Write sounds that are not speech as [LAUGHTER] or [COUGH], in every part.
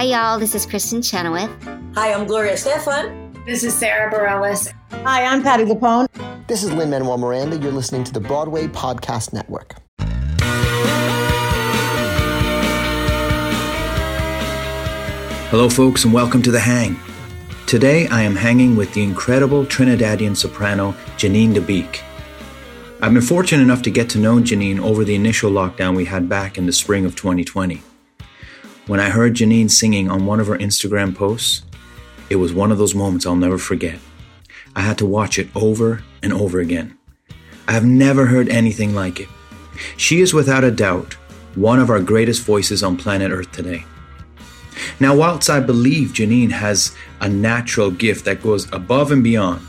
Hi, y'all. This is Kristin Chenoweth. Hi, I'm Gloria Estefan. This is Sara Bareilles. Hi, I'm Patti LuPone. This is Lin Manuel Miranda. You're listening to the Broadway Podcast Network. Hello, folks, and welcome to The Hang. Today I am hanging with the incredible Trinidadian soprano Jeanine De Bique. I've been fortunate enough to get to know Janine over the initial lockdown we had back in the spring of 2020. When I heard Jeanine singing on one of her Instagram posts, it was one of those moments I'll never forget. I had to watch it over and over again. I have never heard anything like it. She is without a doubt one of our greatest voices on planet Earth today. Now, whilst I believe Jeanine has a natural gift that goes above and beyond,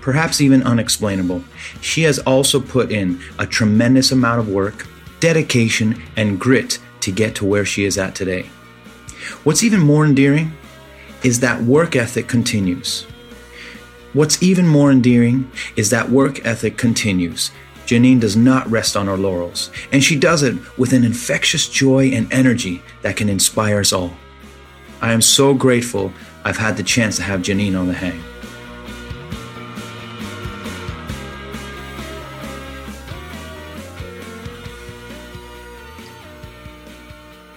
perhaps even unexplainable, she has also put in a tremendous amount of work, dedication, and grit to get to where she is at today. What's even more endearing is that work ethic continues. What's even more endearing is that work ethic continues. Jeanine does not rest on her laurels, and she does it with an infectious joy and energy that can inspire us all. I am so grateful I've had the chance to have Jeanine on the hang.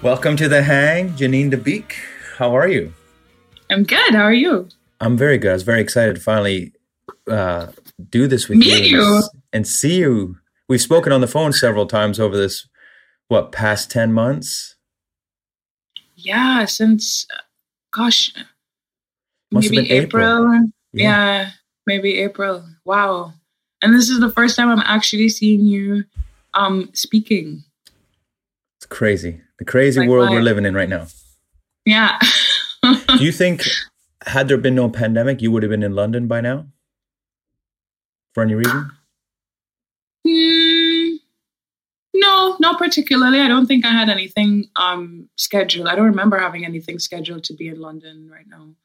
Welcome to the hang, Jeanine De Bique. How are you? I'm good. How are you? I'm very good. I was very excited to finally uh, do this with Meet you, you. And, see you. We've spoken on the phone several times over this, what, past 10 months? Yeah, since uh, gosh, Must maybe April. April. Yeah. Yeah. maybe April. Wow. And this is the first time I'm actually seeing you um speaking. It's crazy. The crazy Like world we're living in right now. Yeah. Do you [LAUGHS] think, had there been no pandemic, you would have been in London by now? For any reason? Hmm, no, not particularly. I don't think I had anything um scheduled. I don't remember having anything scheduled to be in London right now.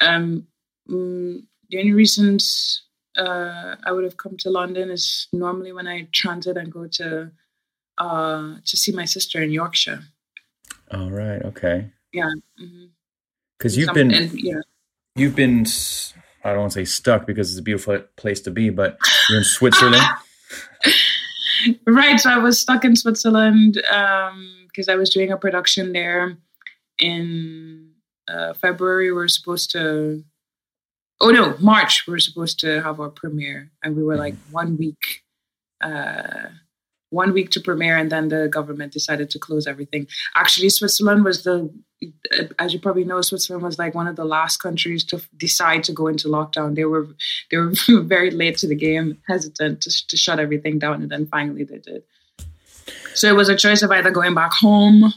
Um, mm, the only reasons uh, I would have come to London is normally when I transit and go to uh, to see my sister in Yorkshire. All right. Okay. Yeah. Because you've been, yeah. you've been, I don't want to say stuck because it's a beautiful place to be, but you're in Switzerland. [LAUGHS] right so i was stuck in switzerland because i was doing a production there in uh, february we were supposed to oh no march we were supposed to have our premiere and we were like one week uh, one week to premiere and then the government decided to close everything. Actually switzerland was the as you probably know switzerland was like one of the last countries to decide to go into lockdown. They were they were [LAUGHS] very late to the game hesitant to, to shut everything down and then finally they did. So it was a choice of either going back home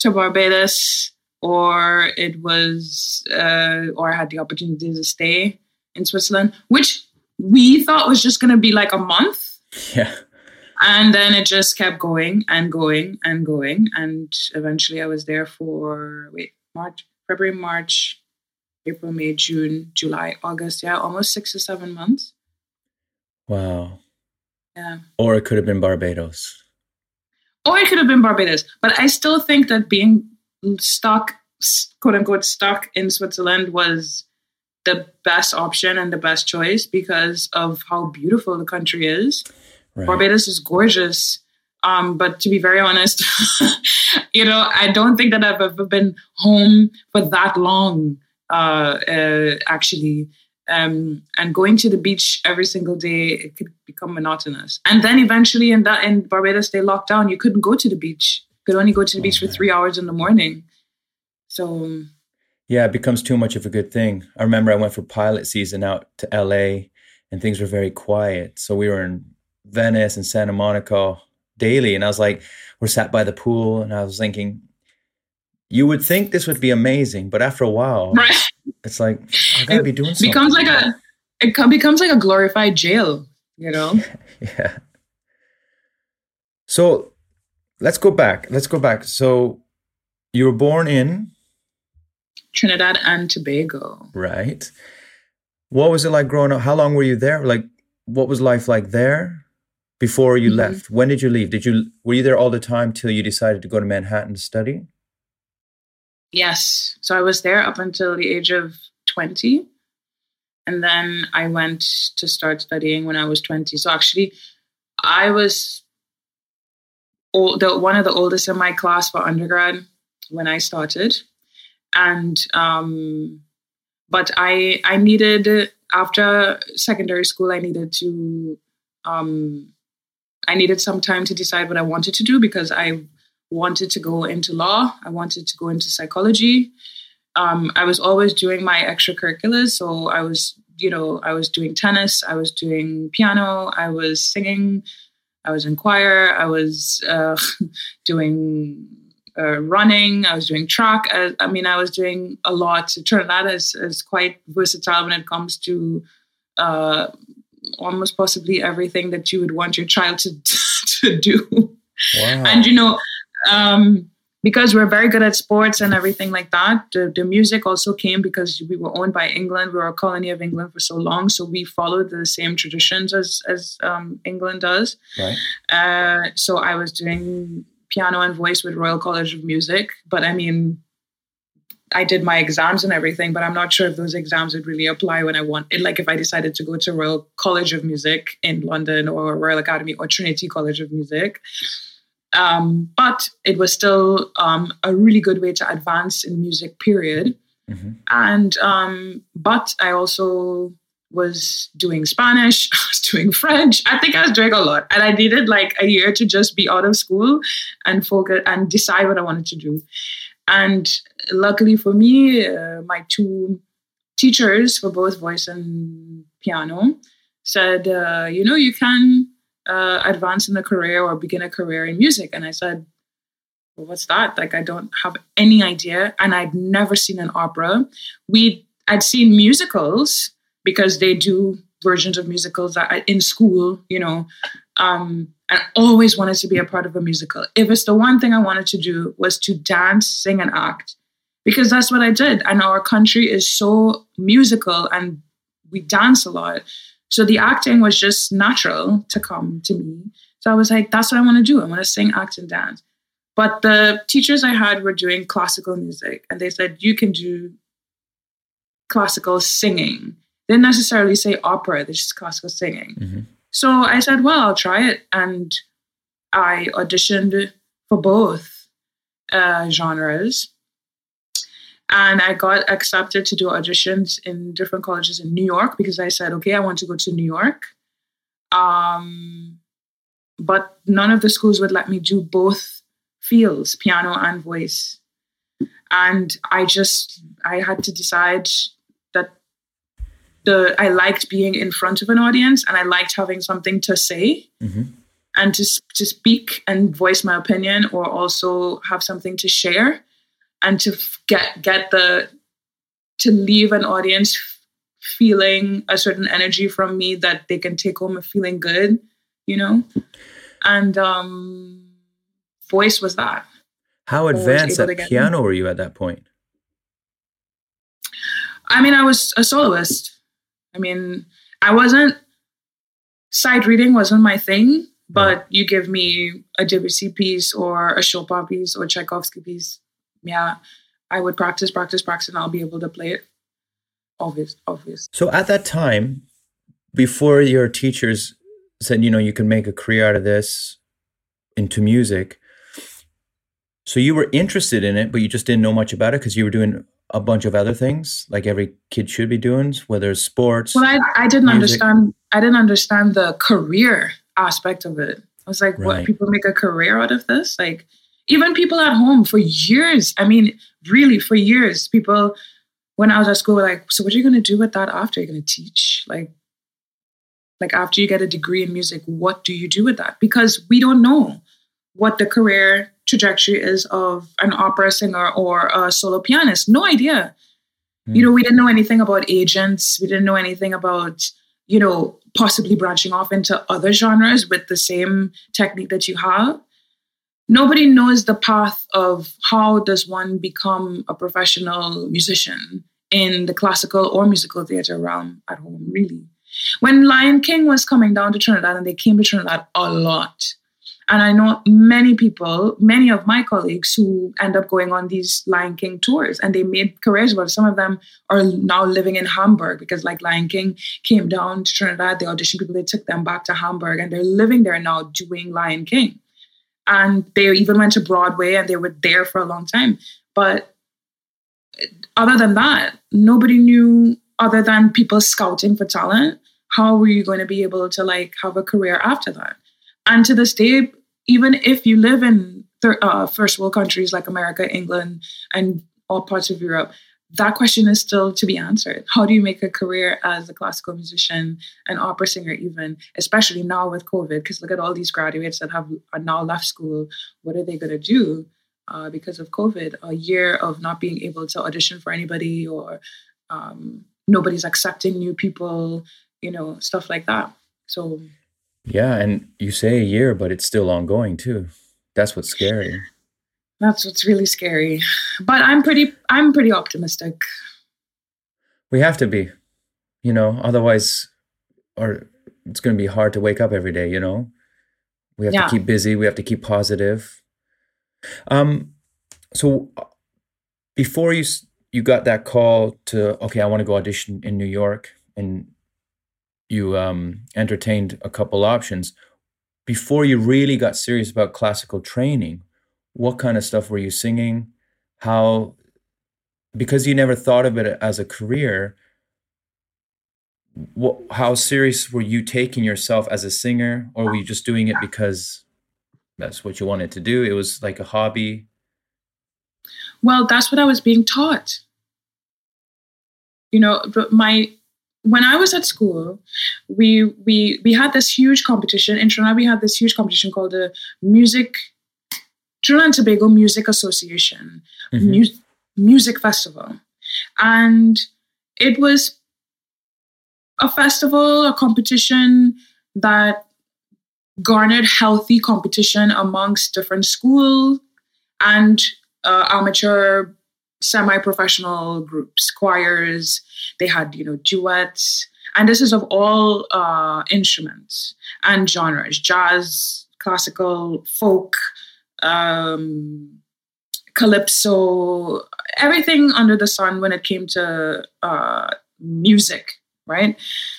to barbados or it was uh, or i had the opportunity to stay in switzerland which we thought was just going to be like a month. Yeah. And then it just kept going and going and going. And eventually i was there for wait march february march april may june july august. Yeah almost six or seven months. Wow. yeah. Or it could have been Barbados. or it could have been barbados. But i still think that being stuck quote unquote stuck in switzerland was the best option and the best choice because of how beautiful the country is Right. Barbados is gorgeous. Um, but to be very honest, [LAUGHS] you know, I don't think that I've ever been home for that long, uh, uh, actually. Um, and going to the beach every single day, it could become monotonous. And then eventually in that in Barbados, they locked down. You couldn't go to the beach. You could only go to the beach for three hours in the morning. So Yeah, it becomes too much of a good thing. I remember I went for pilot season out to LA and things were very quiet. So we were in Venice and Santa Monica daily. And I was like, we're sat by the pool. And I was thinking, you would think this would be amazing. But after a while, right. it's like, I gotta be doing something. becomes like a it co- becomes like a glorified jail, you know? [LAUGHS] Yeah. So let's go back. Let's go back. So you were born in, Trinidad and Tobago. right? What was it like growing up? How long were you there? Like, what was life like there before you Mhm. left? When did you leave? Did you were you there all the time till you decided to go to Manhattan to study? Yes. So I was there up until the age of 20. And then I went to start studying when I was 20. So actually, I was old, the, one of the oldest in my class for undergrad when I started. And, um, but I, I needed, after secondary school, I needed to, um, I needed some time to decide what I wanted to do because I wanted to go into law. I wanted to go into psychology. Um, I was always doing my extracurriculars. So I was, you know, I was doing tennis, I was doing piano, I was singing, I was in choir, I was uh, [LAUGHS] doing uh, running, I was doing track. I, I, mean, I was doing a lot. Trinidad is, is quite versatile when it comes to uh, almost possibly everything that you would want your child to, [LAUGHS] to do. Wow. And, you know, um, because we're very good at sports and everything like that, the, the music also came because we were owned by England. We were a colony of England for so long, so we followed the same traditions as as um, England does. Right. Uh, so I was doing piano and voice with Royal College of Music, but I mean, I did my exams and everything, but I'm not sure if those exams would really apply when I want it. Like if I decided to go to Royal College of Music in London or Royal Academy or Trinity College of Music. Um, but it was still um, a really good way to advance in music, period. Mm-hmm. And um, but I also was doing Spanish, [LAUGHS] I was doing French. I think I was doing a lot, and I needed like a year to just be out of school and focus and decide what I wanted to do. And luckily for me, uh, my two teachers for both voice and piano said, uh, you know, you can uh, advance in the career or begin a career in music. And I said, well, what's that? Like, I don't have any idea. And I'd never seen an opera. We, I'd seen musicals because they do versions of musicals that in school, you know, um, and always wanted to be a part of a musical. If it's the one thing I wanted to do was to dance, sing, and act, because that's what I did. And our country is so musical and we dance a lot. So the acting was just natural to come to me. So I was like, that's what I want to do. I want to sing, act, and dance. But the teachers I had were doing classical music, and they said, you can do classical singing. They didn't necessarily say opera, they just classical singing. Mm-hmm. So I said, well, I'll try it. And I auditioned for both uh, genres and I got accepted to do auditions in different colleges in New York because I said, okay, I want to go to New York. Um, but none of the schools would let me do both fields, piano and voice. And I just, I had to decide that the I liked being in front of an audience and I liked having something to say. Mm-hmm and to, to speak and voice my opinion or also have something to share and to get get the to leave an audience feeling a certain energy from me that they can take home and feeling good, you know? And um voice was that. How advanced at piano were you at that point? I mean, I was a soloist. I mean, I wasn't sight reading wasn't my thing, but you give me a Debussy piece or a Chopin piece or a Tchaikovsky piece, yeah, I would practice, practice, practice, and I'll be able to play it. Obvious, obvious. So at that time, before your teachers said, you know, you can make a career out of this into music, so you were interested in it, but you just didn't know much about it because you were doing a bunch of other things like every kid should be doing, whether it's sports. Well, I, I didn't music. understand. I didn't understand the career aspect of it. I was like, right. what? People make a career out of this? Like, even people at home for years. I mean, really for years, people when I was at school were like, so what are you gonna do with that after? You're gonna teach? Like like after you get a degree in music, what do you do with that? Because we don't know what the career trajectory is of an opera singer or a solo pianist. No idea. Mm. You know, we didn't know anything about agents. We didn't know anything about, you know, possibly branching off into other genres with the same technique that you have nobody knows the path of how does one become a professional musician in the classical or musical theater realm at home really when lion king was coming down to trinidad and they came to trinidad a lot And I know many people, many of my colleagues who end up going on these Lion King tours and they made careers But Some of them are now living in Hamburg because, like, Lion King came down to Trinidad, they auditioned people, they took them back to Hamburg and they're living there now doing Lion King. And they even went to Broadway and they were there for a long time. But other than that, nobody knew other than people scouting for talent how were you going to be able to like have a career after that and to this day even if you live in thir- uh, first world countries like america england and all parts of europe that question is still to be answered how do you make a career as a classical musician an opera singer even especially now with covid because look at all these graduates that have are now left school what are they going to do uh, because of covid a year of not being able to audition for anybody or um, nobody's accepting new people you know, stuff like that. So yeah, and you say a year, but it's still ongoing too. That's what's scary. That's what's really scary. But I'm pretty I'm pretty optimistic. We have to be, you know, otherwise or it's going to be hard to wake up every day, you know. We have yeah. to keep busy, we have to keep positive. Um so before you you got that call to okay, I want to go audition in New York and you um, entertained a couple options before you really got serious about classical training what kind of stuff were you singing? How because you never thought of it as a career what, how serious were you taking yourself as a singer? Or were you just doing it because that's what you wanted to do? It was like a hobby? Well that's what i was being taught. You know but my when I was at school, we we we had this huge competition. In Trinidad. We had this huge competition called the Music Trinidad and Tobago Music Association mm-hmm. Mu- Music Festival, and it was a festival, a competition that garnered healthy competition amongst different school and uh, amateur semi-professional groups, choirs. They had, you know, duets, and this is of all uh, instruments and genres: jazz, classical, folk, um, calypso, everything under the sun when it came to uh, music, right?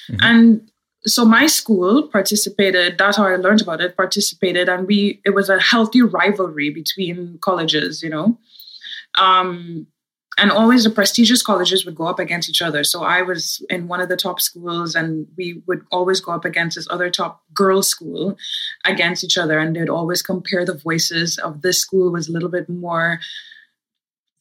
Mm-hmm. And so my school participated that's how i learned about it participated and we it was a healthy rivalry between colleges you know um, and always the prestigious colleges would go up against each other. So I was in one of the top schools, and we would always go up against this other top girls' school against each other, and they'd always compare the voices of this school was a little bit more,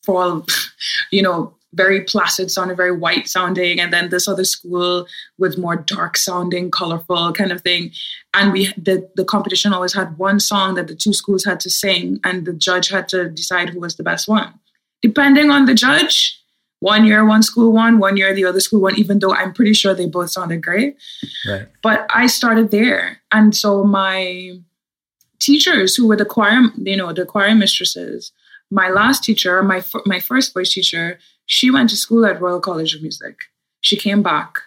for [LAUGHS] you know, very placid sounding, very white sounding, and then this other school was more dark sounding, colorful kind of thing. And we the the competition always had one song that the two schools had to sing, and the judge had to decide who was the best one depending on the judge. One year, one school won, one year, the other school won, even though I'm pretty sure they both sounded great. Right. But I started there. And so my teachers who were the choir, you know, the choir mistresses, my last teacher, my, my first voice teacher, she went to school at Royal College of Music. She came back.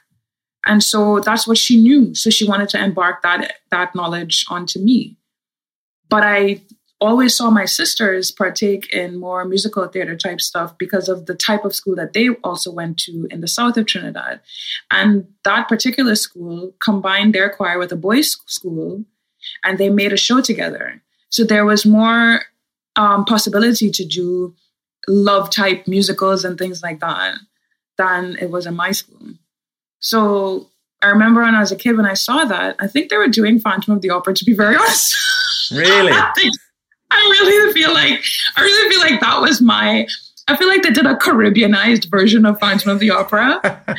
And so that's what she knew. So she wanted to embark that that knowledge onto me. But I always saw my sisters partake in more musical theater type stuff because of the type of school that they also went to in the south of Trinidad. And that particular school combined their choir with a boys' school and they made a show together. So there was more um, possibility to do love type musicals and things like that than it was in my school. So I remember when I was a kid when I saw that, I think they were doing Phantom of the Opera to be very [LAUGHS] honest. Really? [LAUGHS] I really feel like I really feel like that was my. I feel like they did a Caribbeanized version of Phantom of the Opera. [LAUGHS]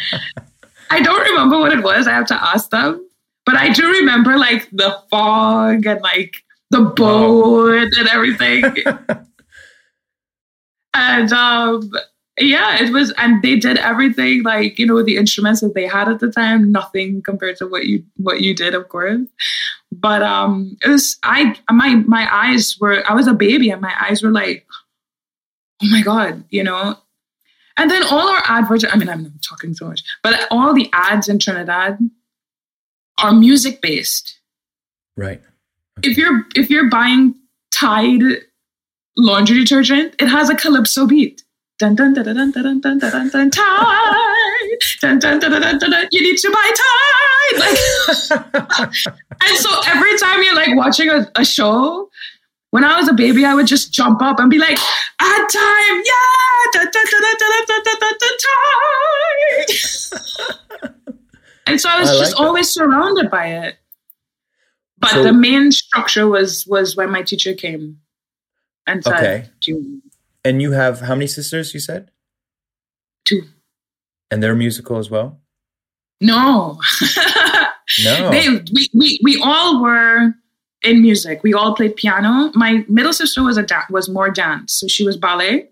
I don't remember what it was. I have to ask them, but I do remember like the fog and like the boat and everything. [LAUGHS] and um, yeah, it was, and they did everything like you know the instruments that they had at the time. Nothing compared to what you what you did, of course. But um, it was I my my eyes were I was a baby and my eyes were like, oh my god, you know. And then all our adverts. I mean, I'm talking so much, but all the ads in Trinidad are music based. Right. if you're if you're buying Tide laundry detergent, it has a calypso beat. Dun dun dun dun dun dun dun dun dun Tide. Dun dun dun dun dun. dun. You need to buy Tide. Like, and so every time you're like watching a, a show, when I was a baby, I would just jump up and be like, "At time, yeah!" Tide. and so I was I just like always surrounded by it. But So- the main structure was was when my teacher came and said, Okay. "Do you- And you have how many sisters? You said, two? and they're musical as well. No, No. they we, we we all were in music. We all played piano. My middle sister was a da- was more dance, so she was ballet,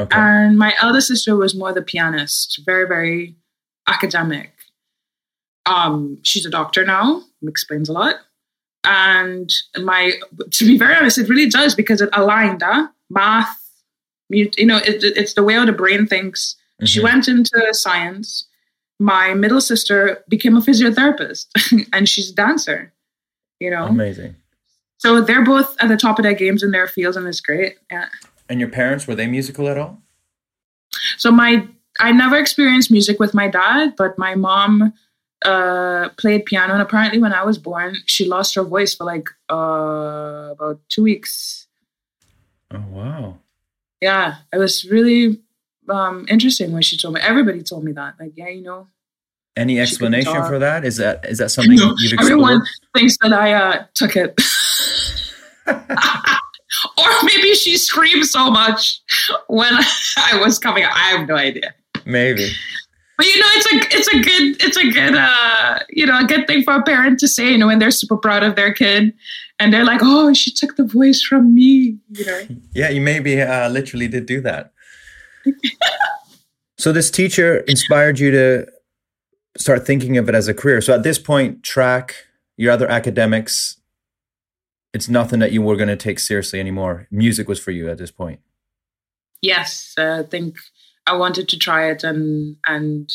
okay. and my elder sister was more the pianist. Very very academic. Um, she's a doctor now. Explains a lot. And my, to be very honest, it really does because it aligned. Huh? Math, you, you know, it, it- it's the way how the brain thinks. She Mhm. went into science. My middle sister became a physiotherapist, [LAUGHS] and she's a dancer. You know, Amazing. so they're both at the top of their games in their fields, and it's great. Yeah. And your parents were they musical at all? So my I never experienced music with my dad, but my mom uh played piano and apparently when I was born she lost her voice for like uh about 2 weeks. Oh wow. Yeah, it was really um interesting when she told me. Everybody told me that. Like, yeah, you know. Any explanation for that? Is that is that something No, you've explored? Everyone thinks that I uh took it. [LAUGHS] or maybe she screamed so much when I was coming. I have no idea. Maybe. But you know, it's a it's a good it's a good uh you know a good thing for a parent to say. You know, when they're super proud of their kid, and they're like, "Oh, she took the voice from me." You know, [LAUGHS] Yeah, you maybe uh, literally did do that. [LAUGHS] so this teacher inspired you to start thinking of it as a career. So at this point, track your other academics. It's nothing that you were going to take seriously anymore. Music was for you at this point. yes, uh, I think I wanted to try it, and and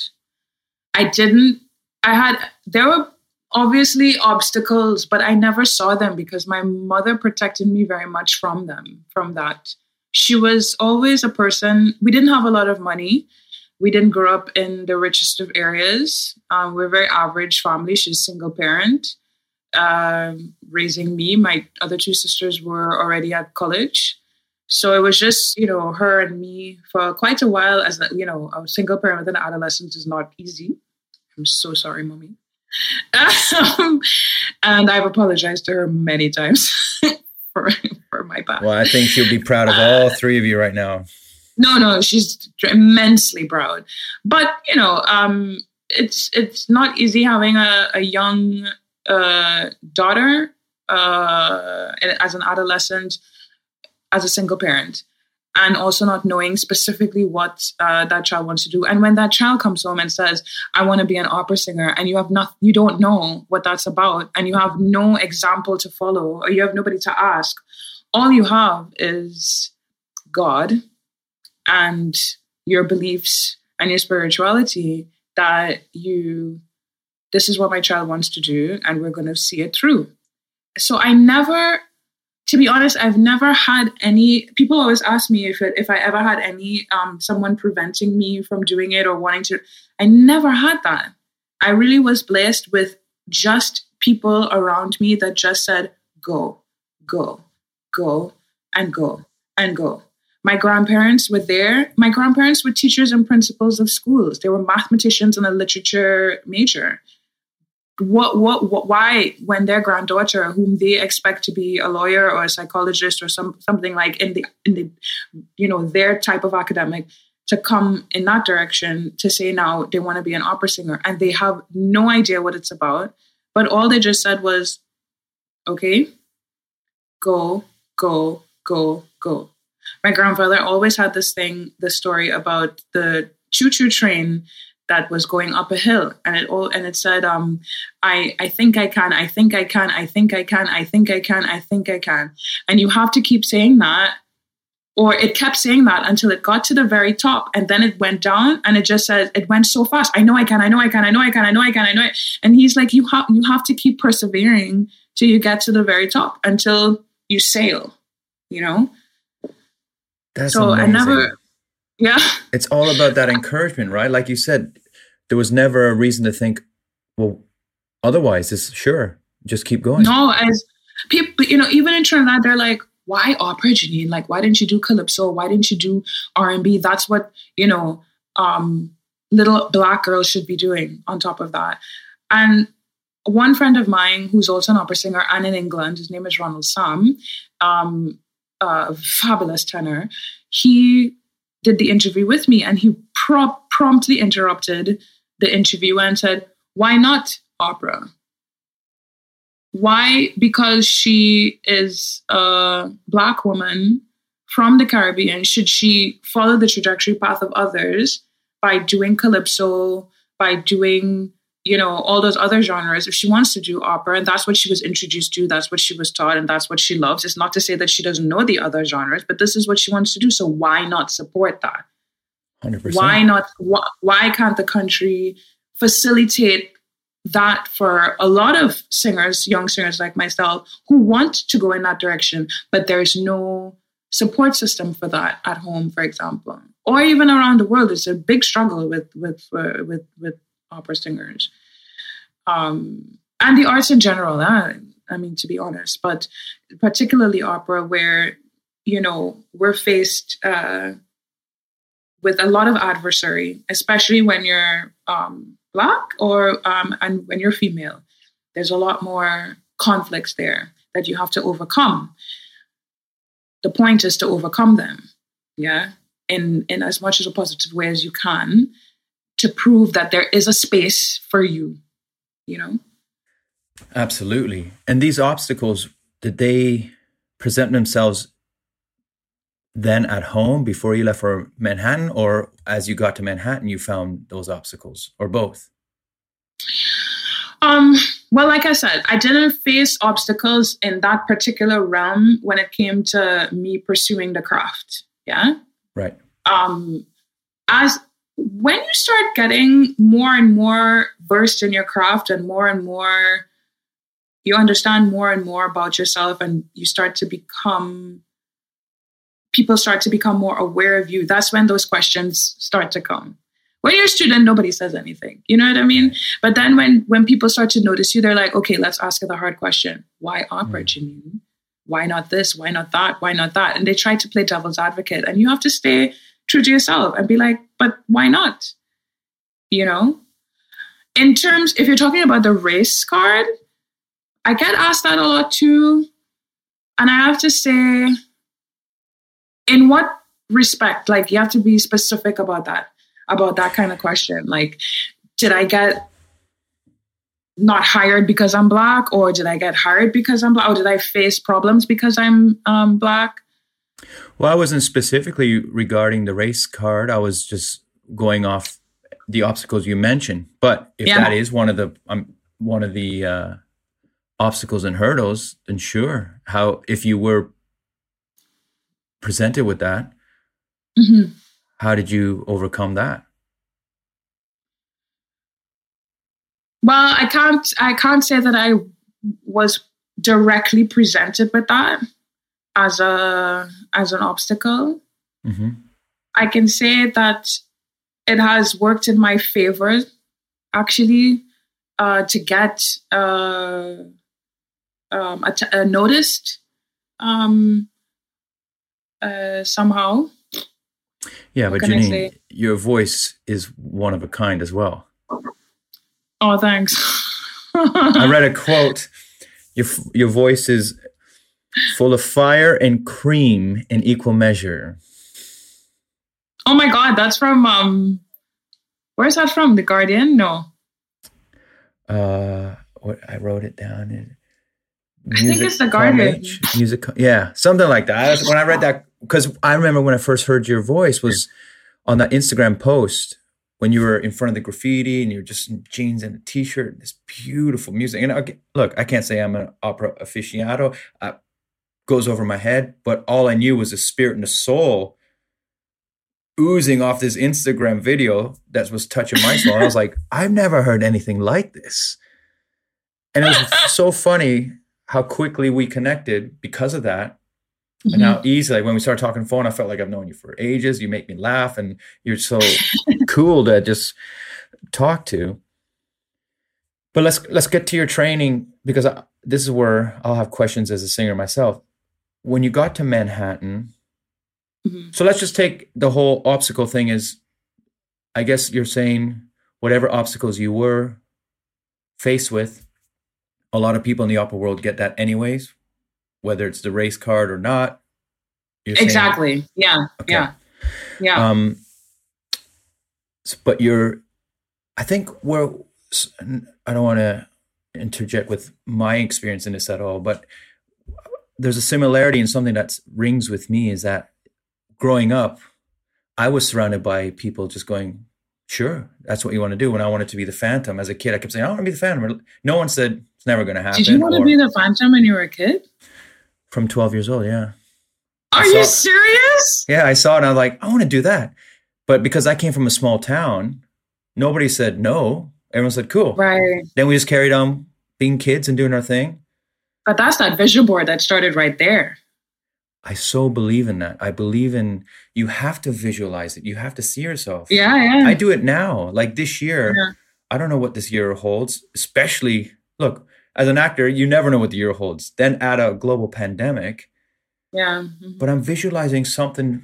I didn't. I had there were obviously obstacles, but I never saw them because my mother protected me very much from them. From that, she was always a person. We didn't have a lot of money. We didn't grow up in the richest of areas. Um, we're a very average family. She's a single parent, um, raising me. My other two sisters were already at college. So it was just, you know, her and me for quite a while as, you know, a single parent with an adolescent is not easy. I'm so sorry, mommy. [LAUGHS] Um, and I've apologized to her many times [LAUGHS] for, [LAUGHS] for my bad. Well, I think she'll be proud of all three of you right now. No, no, she's immensely proud. But you know, um, it's it's not easy having a, a young uh, daughter uh, as an adolescent, as a single parent, and also not knowing specifically what uh, that child wants to do. And when that child comes home and says, "I want to be an opera singer," and you have not, you don't know what that's about, and you have no example to follow, or you have nobody to ask. All you have is God and your beliefs and your spirituality that you this is what my child wants to do and we're going to see it through so i never to be honest i've never had any people always ask me if it, if i ever had any um, someone preventing me from doing it or wanting to i never had that i really was blessed with just people around me that just said go go go and go and go my grandparents were there. My grandparents were teachers and principals of schools. They were mathematicians and a literature major. What, what, what, why, when their granddaughter, whom they expect to be a lawyer or a psychologist or some something like in the in the, you know, their type of academic, to come in that direction to say now they want to be an opera singer and they have no idea what it's about, but all they just said was, okay, go, go, go, go. My grandfather always had this thing, this story about the choo-choo train that was going up a hill, and it all and it said, um, "I I think I can, I think I can, I think I can, I think I can, I think I can," and you have to keep saying that or it kept saying that until it got to the very top and then it went down and it just said it went so fast. I know i can i know i can i know i can i know i can i know it. And he's like you have you have to keep persevering till you get to the very top until you sail you know? That's so i amazing. never yeah. It's all about that encouragement, right? Like you said, there was never a reason to think, well, otherwise, it's sure, just keep going. no as people you know even in trinidad they're like why opera jeanine? Like why didn't you do calypso? Why didn't you do r&b that's what you know um little black girls should be doing on top of that. And one friend of mine who's also an opera singer and in england his name is ronald samm um a fabulous tenor he did the interview with me and he pro- promptly interrupted the interview and said why not opera why? Because she is a black woman from the Caribbean. Should she follow the trajectory path of others by doing calypso, by doing, you know, all those other genres? If she wants to do opera, and that's what she was introduced to, that's what she was taught, and that's what she loves. It's not to say that she doesn't know the other genres, but this is what she wants to do. So why not support that? 100%. Why not? Why, why can't the country facilitate that for a lot of singers, young singers like myself, who want to go in that direction, but there's no support system for that at home, for example, or even around the world. It's a big struggle with with uh, with with opera singers, um, and the arts in general. Uh, I mean, to be honest, but particularly opera, where you know we're faced. Uh, with a lot of adversary, especially when you're um, black or um, and when you're female. There's a lot more conflicts there that you have to overcome. The point is to overcome them, yeah, in in as much as a positive way as you can, to prove that there is a space for you, you know. Absolutely. And these obstacles, did they present themselves then at home before you left for Manhattan, or as you got to Manhattan, you found those obstacles, or both? Um, well, like I said, I didn't face obstacles in that particular realm when it came to me pursuing the craft. Yeah. Right. Um, as when you start getting more and more versed in your craft and more and more, you understand more and more about yourself and you start to become, people start to become more aware of you. That's when those questions start to come. When you're a student nobody says anything you know what i mean? But then when when people start to notice you they're like okay let's ask the hard question. Why opera jeanine why not this? Why not that? Why not that? And they try to play devil's advocate and you have to stay true to yourself and be like but why not you know in terms if you're talking about the race card i get asked that a lot too and i have to say in what respect like you have to be specific about that about that kind of question. Like, did I get not hired because I'm black, or did I get hired because I'm black, or did I face problems because I'm um, black? Well, I wasn't specifically regarding the race card. I was just going off the obstacles you mentioned. But if Yeah. that is one of the um, one of the uh, obstacles and hurdles, then sure. How if you were presented with that, Mhm. how did you overcome that? Well, I can't. I can't say that I was directly presented with that as a as an obstacle. hmm I can say that it has worked in my favor, actually, uh, to get uh, um, att- uh, noticed um, uh, somehow. Yeah, What but Jeanine, your voice is one of a kind as well. Oh, thanks. [LAUGHS] I read a quote. Your your voice is full of fire and cream in equal measure. oh my God, that's from um, where's that from? The Guardian? No, Uh, what I wrote it down. In I think it's The Guardian. Music, yeah, something like that. I when I read that, because I remember when I first heard your voice was on that Instagram post when you were in front of the graffiti and you're just in jeans and a t-shirt. and This beautiful music. And okay, look, I can't say I'm an opera aficionado. I, goes over my head, but all I knew was a spirit and a soul oozing off this Instagram video that was touching my soul. I was like, [LAUGHS] I've never heard anything like this. And it was [LAUGHS] so funny how quickly we connected because of that. And how mm-hmm. easily when we started talking phone, I felt like I've known you for ages. You make me laugh and you're so cool to just talk to. But let's let's get to your training because I, this is where I'll have questions as a singer myself. When you got to Manhattan, Mhm. so let's just take the whole obstacle thing as I guess you're saying whatever obstacles you were faced with, a lot of people in the opera world get that anyways, whether it's the race card or not. You're saying- Exactly. Yeah. Okay. Yeah. Yeah. um but you're i think we're s- i don't want to interject with my experience in this at all but there's a similarity in something that rings with me is that growing up i was surrounded by people just going sure that's what you want to do when i wanted to be the phantom as a kid i kept saying i want to be the phantom no one said it's never going to happen Did you want to be the Phantom when you were a kid? from 12 years old yeah Are saw- you serious? Yeah, I saw it and I was like, I want to do that. But because I came from a small town, nobody said no. Everyone said, cool. Right. Then we just carried on being kids and doing our thing. But that's that vision board that started right there. I so believe in that. I believe in you have to visualize it. You have to see yourself. Yeah. Yeah. I do it now. Like this year, Yeah. I don't know what this year holds, especially look, as an actor, you never know what the year holds. Then add a global pandemic, yeah. mhm, but I'm visualizing something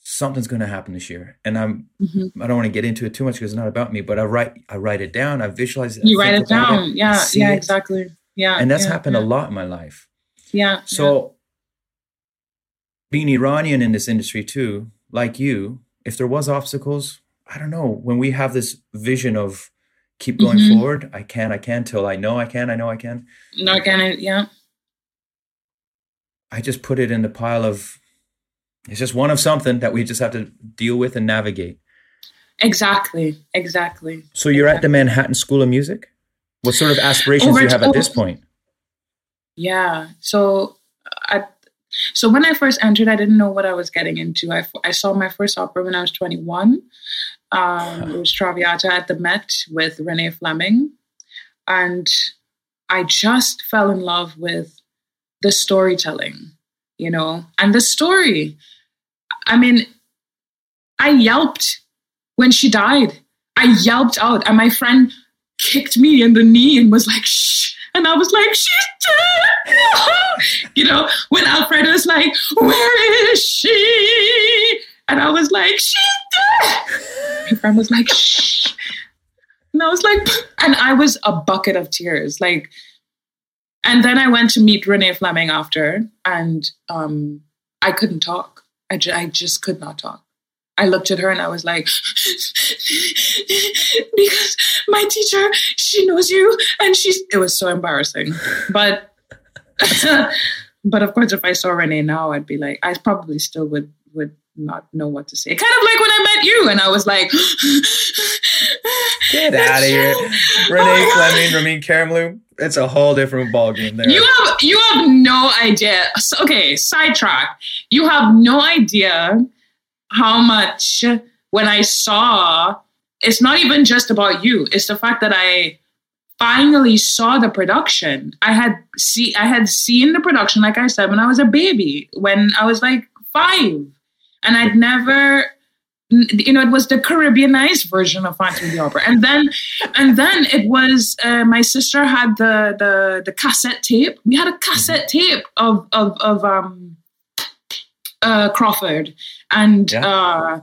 something's going to happen this year. And I'm mhm. I don't want to get into it too much because it's not about me, but I write I write it down, I visualize it. I You write it down. I Yeah. Yeah. it. Exactly. Yeah. And that's yeah, happened yeah, a lot in my life. Yeah. So being Iranian in this industry too, like you, if there was obstacles, I don't know, when we have this vision of keep going Mhm. forward, I can, I can till I know I can, I know I can. yeah. no, can I, yeah. I just put it in the pile of it's just one of something that we just have to deal with and navigate. Exactly. Exactly. So you're at the Manhattan School of Music? What sort of aspirations do you Over- have at this point? Yeah. So I so when I first entered, I didn't know what I was getting into. I, I saw my first opera when I was 21. Um, it was Traviata at the Met with Renee Fleming. And I just fell in love with the storytelling, you know, and the story. I mean, I yelped when she died. I yelped out, and my friend kicked me in the knee and was like, shh. And I was like, she's [LAUGHS] dead. you know, when Alfredo was like, where is she? And I was like, she's dead. My friend was like, shh. And I was like, and I was a bucket of tears. Like, and then I went to meet Renee Fleming after, and um, I couldn't talk. I, ju- I just could not talk. I looked at her and I was like, because my teacher, she knows you, and she's. It was so embarrassing, but, [LAUGHS] but of course, if I saw Renee now, I'd be like, I probably still would would not know what to say. Kind of like when I met you, and I was like, Get out of here. Oh Renee God. Fleming, Ramin Karimloo. It's a whole different ballgame there. You have you have no idea. So- Okay, sidetrack. You have no idea how much when I saw. It's not even just about you. It's the fact that I finally saw the production. I had see I had seen the production, like I said, when I was a baby, when I was like five, and I'd never. You know, it was the Caribbeanized version of Phantom the Opera, and then, and then it was uh, my sister had the the the cassette tape. We had a cassette tape of of of um uh Crawford and Yeah. uh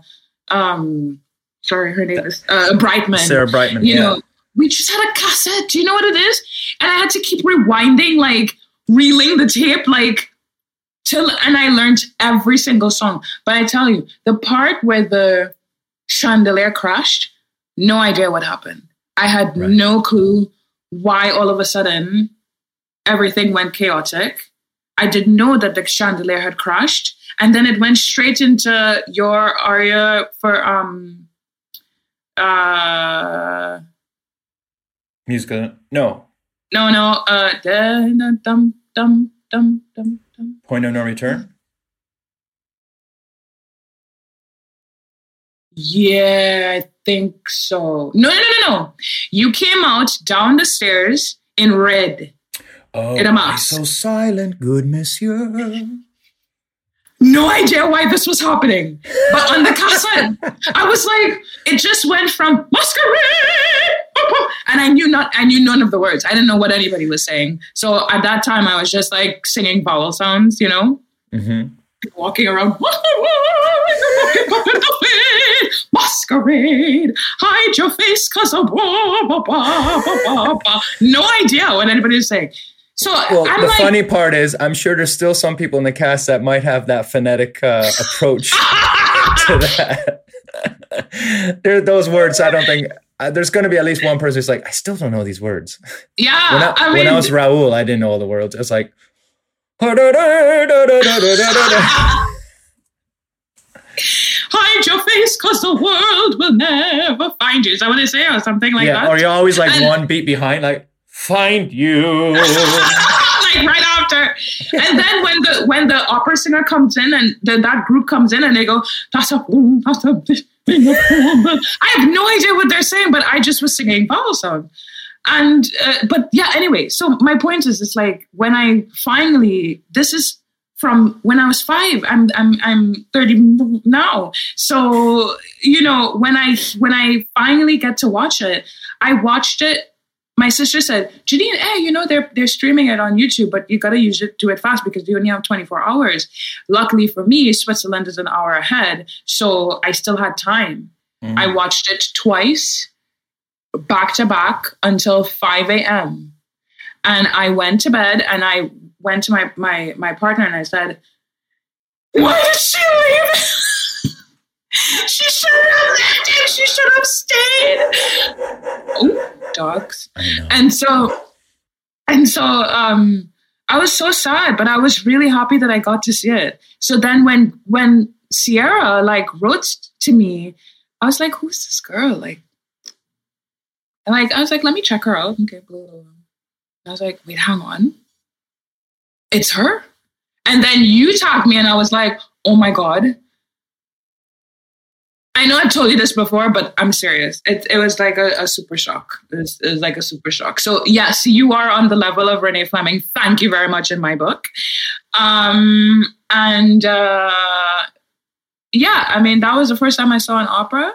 um sorry her name is uh Brightman. Sarah Brightman. you yeah. know, we just had a cassette. Do you know what it is? And I had to keep rewinding, like reeling the tape, like till and I learned every single song. But I tell you, the part where the chandelier crashed, no idea what happened. I had Right. no clue why all of a sudden everything went chaotic. I didn't know that the chandelier had crashed. And then it went straight into your aria for um uh Musical. No. no no uh dum dum dum, dum, dum. Point of no return. Yeah, I think so. No, no, no, no. You came out down the stairs in red. Oh, In a mask. so silent, good monsieur. No idea why this was happening. But on the cassette, I was like, it just went from masquerade. And I knew not I knew none of the words. I didn't know what anybody was saying. So at that time I was just like singing vowel sounds, you know? hmm walking around masquerade hide your face cause of no idea what anybody was saying so Well, i'm the like funny part is, I'm sure there's still some people in the cast that might have that phonetic uh, approach [LAUGHS] to that. [LAUGHS] there, those words. I don't think uh, there's going to be at least one person who's like, I still don't know these words. yeah When I, i mean when I was Raul, I didn't know all the words. It's like. [LAUGHS] hide your face cause the world will never find you is that what they say or something like yeah, that or you're always like And- one beat behind, like find you. [LAUGHS] like right after. And then when the when the opera singer comes in and the, that group comes in and they go, that's a that's a I have no idea what they're saying, but I just was singing vowel song. And uh, but yeah, anyway. So my point is, it's like when I finally this is from when I was five. I'm I'm I'm thirty now. So you know when I when I finally get to watch it, I watched it my sister said, Jeanine, hey, you know, they're they're streaming it on YouTube, but you gotta use it, do it fast because you only have 24 hours. Luckily for me, Switzerland is an hour ahead, so I still had time. Mhm. I watched it twice, back to back until 5 a.m. And I went to bed and I went to my my my partner and I said, Why did she leave? [LAUGHS] she should have him. She should have stayed. Oh, dogs and so and so um i was so sad but i was really happy that i got to see it. So then when when sierra like wrote to me i was like who's this girl? Like and like i was like let me check her out. Okay blah, blah, blah. i was like wait hang on. It's her? And then you tagged me and i was like oh my god I know I've told you this before, but I'm serious. It, it was like a, a super shock. It was, it was like a super shock. So yes, you are on the level of Renee Fleming. Thank you very much in my book. Um, and uh, yeah, I mean that was the first time I saw an opera,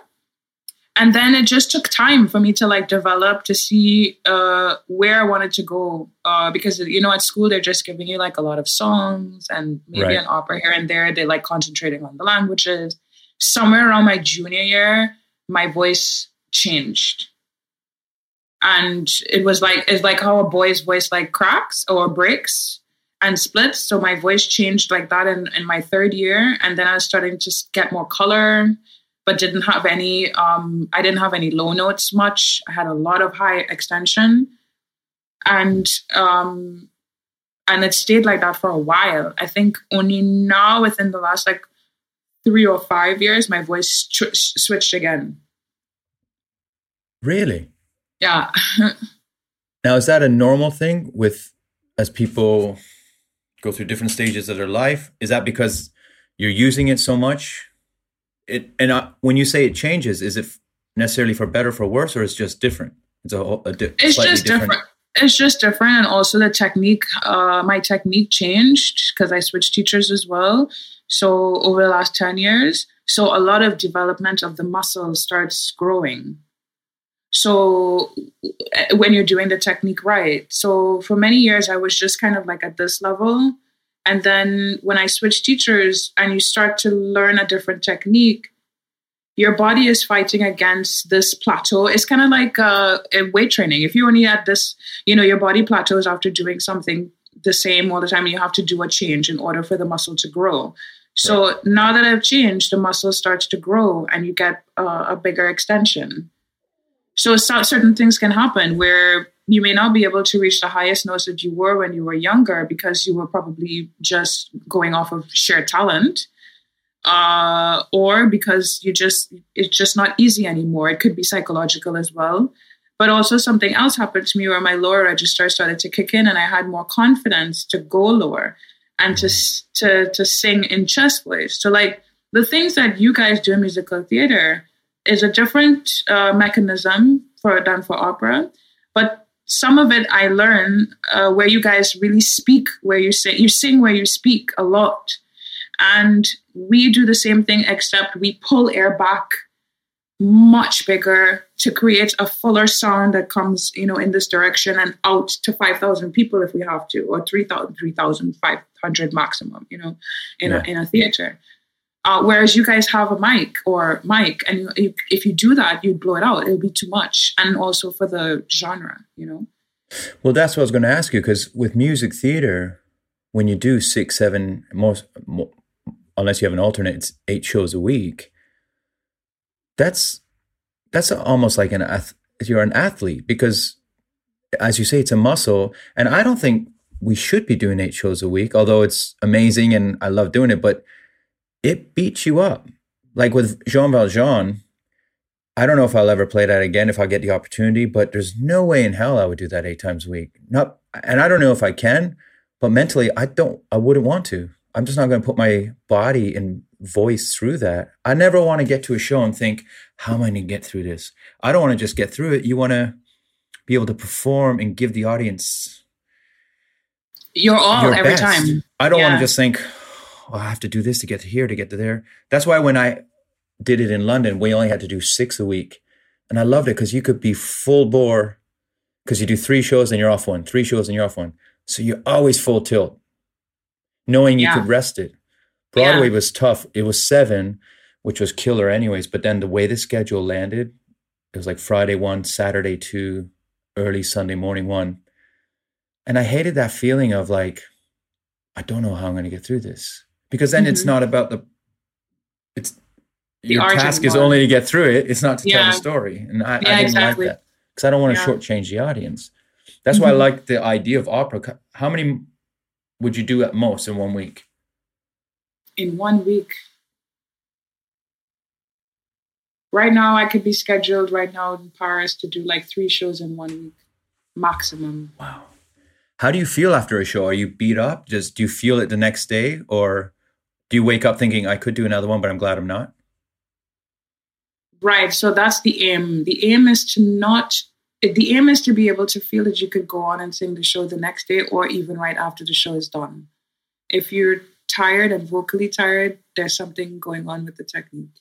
and then it just took time for me to like develop to see uh, where I wanted to go. Uh, because you know at school they're just giving you like a lot of songs and maybe Right. an opera here and there. They like concentrating on the languages somewhere around my junior year, my voice changed. And it was like it's like how a boy's voice like cracks or breaks and splits. So my voice changed like that in, in my third year. And then I was starting to get more color, but didn't have any um I didn't have any low notes much. I had a lot of high extension. And um and it stayed like that for a while. I think only now within the last like three or five years, my voice tr- switched again. Really? Yeah. [LAUGHS] Now, is that a normal thing with as people go through different stages of their life? Is that because you're using it so much? It and uh, when you say it changes, is it necessarily for better, for worse, or it's just different? It's a, whole- a di- it's just different. It's just different, and also the technique. Uh, my technique changed because I switched teachers as well. So over the last ten years, so a lot of development of the muscle starts growing. So uh, when you're doing the technique right, so for many years I was just kind of like at this level, and then when I switched teachers and you start to learn a different technique, your body is fighting against this plateau. It's kind of like uh, weight training. If you only at this, you know, your body plateaus after doing something the same all the time, you have to do a change in order for the muscle to grow. So now that I've changed, the muscle starts to grow, and you get uh, a bigger extension. So so- certain things can happen where you may not be able to reach the highest notes that you were when you were younger because you were probably just going off of sheer talent uh, or because you just it's just not easy anymore. It could be psychological as well. But also something else happened to me where my lower register started to kick in, and I had more confidence to go lower and to to to sing in chest voice. So like the things that you guys do in musical theater is a different uh, mechanism for than for opera, but some of it I learn uh, where you guys really speak where you say you sing where you speak a lot, and we do the same thing except we pull air back much bigger to create a fuller sound that comes you know in this direction and out to 5000 people if we have to or 3000 3500 maximum you know in, yeah. a, in a theater uh, whereas you guys have a mic or mic, and you, if you do that, you'd blow it out. It'll be too much, and also for the genre, you know. Well, that's what I was going to ask you because with music theater, when you do six, seven, most, unless you have an alternate, it's eight shows a week. That's that's almost like an you're an athlete because, as you say, it's a muscle, and I don't think we should be doing eight shows a week. Although it's amazing and I love doing it, but it beats you up. Like with Jean Valjean, I don't know if I'll ever play that again if I get the opportunity, but there's no way in hell I would do that eight times a week. Not, and I don't know if I can, but mentally, I don't, I wouldn't want to. I'm just not going to put my body and voice through that. I never want to get to a show and think, how am I going to get through this? I don't want to just get through it. You want to be able to perform and give the audience your all your every best. time. I don't yeah. want to just think, oh, I have to do this to get to here, to get to there. That's why when I did it in London, we only had to do six a week. And I loved it because you could be full bore because you do three shows and you're off one, three shows and you're off one. So you're always full tilt, knowing you yeah. could rest it. Broadway yeah. was tough. It was seven, which was killer anyways. But then the way the schedule landed, it was like Friday one, Saturday two, early Sunday morning one. And I hated that feeling of like, I don't know how I'm going to get through this because then mm-hmm. it's not about the it's the your task is only to get through it. It's not to yeah. tell the story, and I, yeah, I didn't exactly. like that because I don't want to yeah. shortchange the audience. That's mm-hmm. why I mm-hmm. like the idea of opera. How many would you do at most in one week? In one week, right now I could be scheduled right now in Paris to do like three shows in one week, maximum. Wow. How do you feel after a show? Are you beat up? Just do you feel it the next day, or do you wake up thinking I could do another one, but I'm glad I'm not? Right. So that's the aim. The aim is to not. The aim is to be able to feel that you could go on and sing the show the next day, or even right after the show is done. If you're tired and vocally tired, there's something going on with the technique.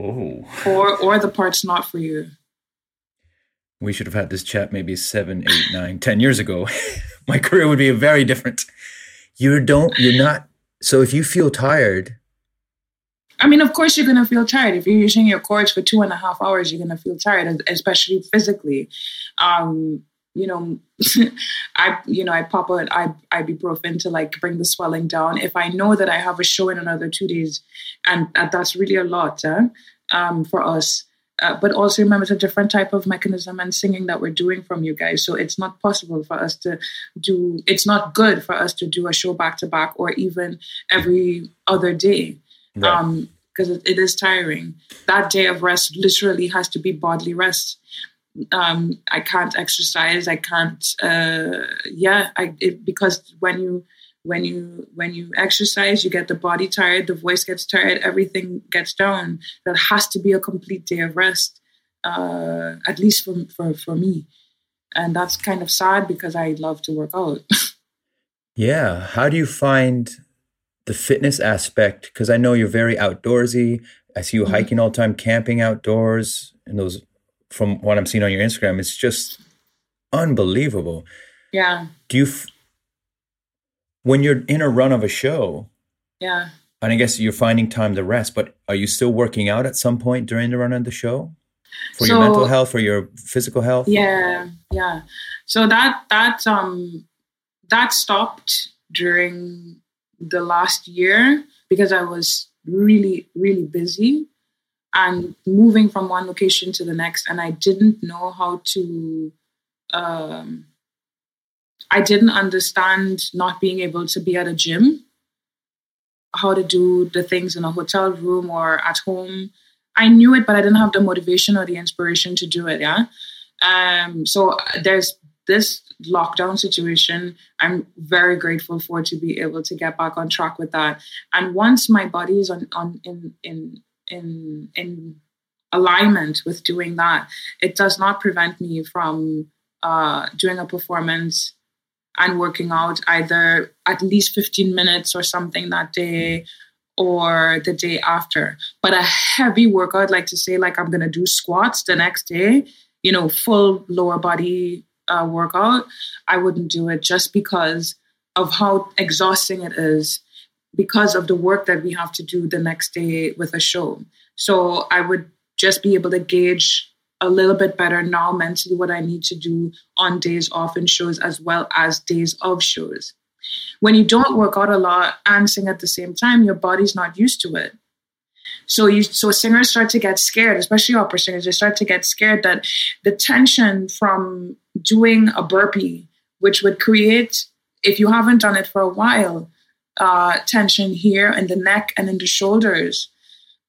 Oh. Or or the part's not for you we should have had this chat maybe seven, eight, nine, ten years ago. [LAUGHS] My career would be very different. You don't, you're not. So if you feel tired, I mean, of course, you're going to feel tired. If you're using your cords for two and a half hours, you're going to feel tired, especially physically. Um, you know, [LAUGHS] I, you know, I pop I, ibuprofen to like bring the swelling down. If I know that I have a show in another two days, and that's really a lot uh, um, for us. Uh, but also remember it's a different type of mechanism and singing that we're doing from you guys. So it's not possible for us to do. It's not good for us to do a show back to back or even every other day. Right. Um, because it, it is tiring. That day of rest literally has to be bodily rest. Um, I can't exercise. I can't. Uh, yeah, I it, because when you when you when you exercise you get the body tired the voice gets tired everything gets down that has to be a complete day of rest uh, at least for, for for me and that's kind of sad because i love to work out [LAUGHS] yeah how do you find the fitness aspect because i know you're very outdoorsy i see you mm-hmm. hiking all the time camping outdoors and those from what i'm seeing on your instagram it's just unbelievable yeah do you when you're in a run of a show, yeah, and I guess you're finding time to rest, but are you still working out at some point during the run of the show for so, your mental health, for your physical health? Yeah, yeah. So that that um that stopped during the last year because I was really really busy and moving from one location to the next, and I didn't know how to um I didn't understand not being able to be at a gym, how to do the things in a hotel room or at home. I knew it, but I didn't have the motivation or the inspiration to do it. Yeah. Um, so there's this lockdown situation. I'm very grateful for to be able to get back on track with that. And once my body is on, on in in in in alignment with doing that, it does not prevent me from uh, doing a performance and working out either at least 15 minutes or something that day or the day after. But a heavy workout, like to say, like I'm to do squats the next day, you know, full lower body uh, workout, I wouldn't do it just because of how exhausting it is, because of the work that we have to do the next day with a show. So I would just be able to gauge a little bit better now mentally what I need to do on days off in shows as well as days of shows. When you don't work out a lot and sing at the same time, your body's not used to it. So you so singers start to get scared, especially opera singers, they start to get scared that the tension from doing a burpee, which would create, if you haven't done it for a while, uh, tension here in the neck and in the shoulders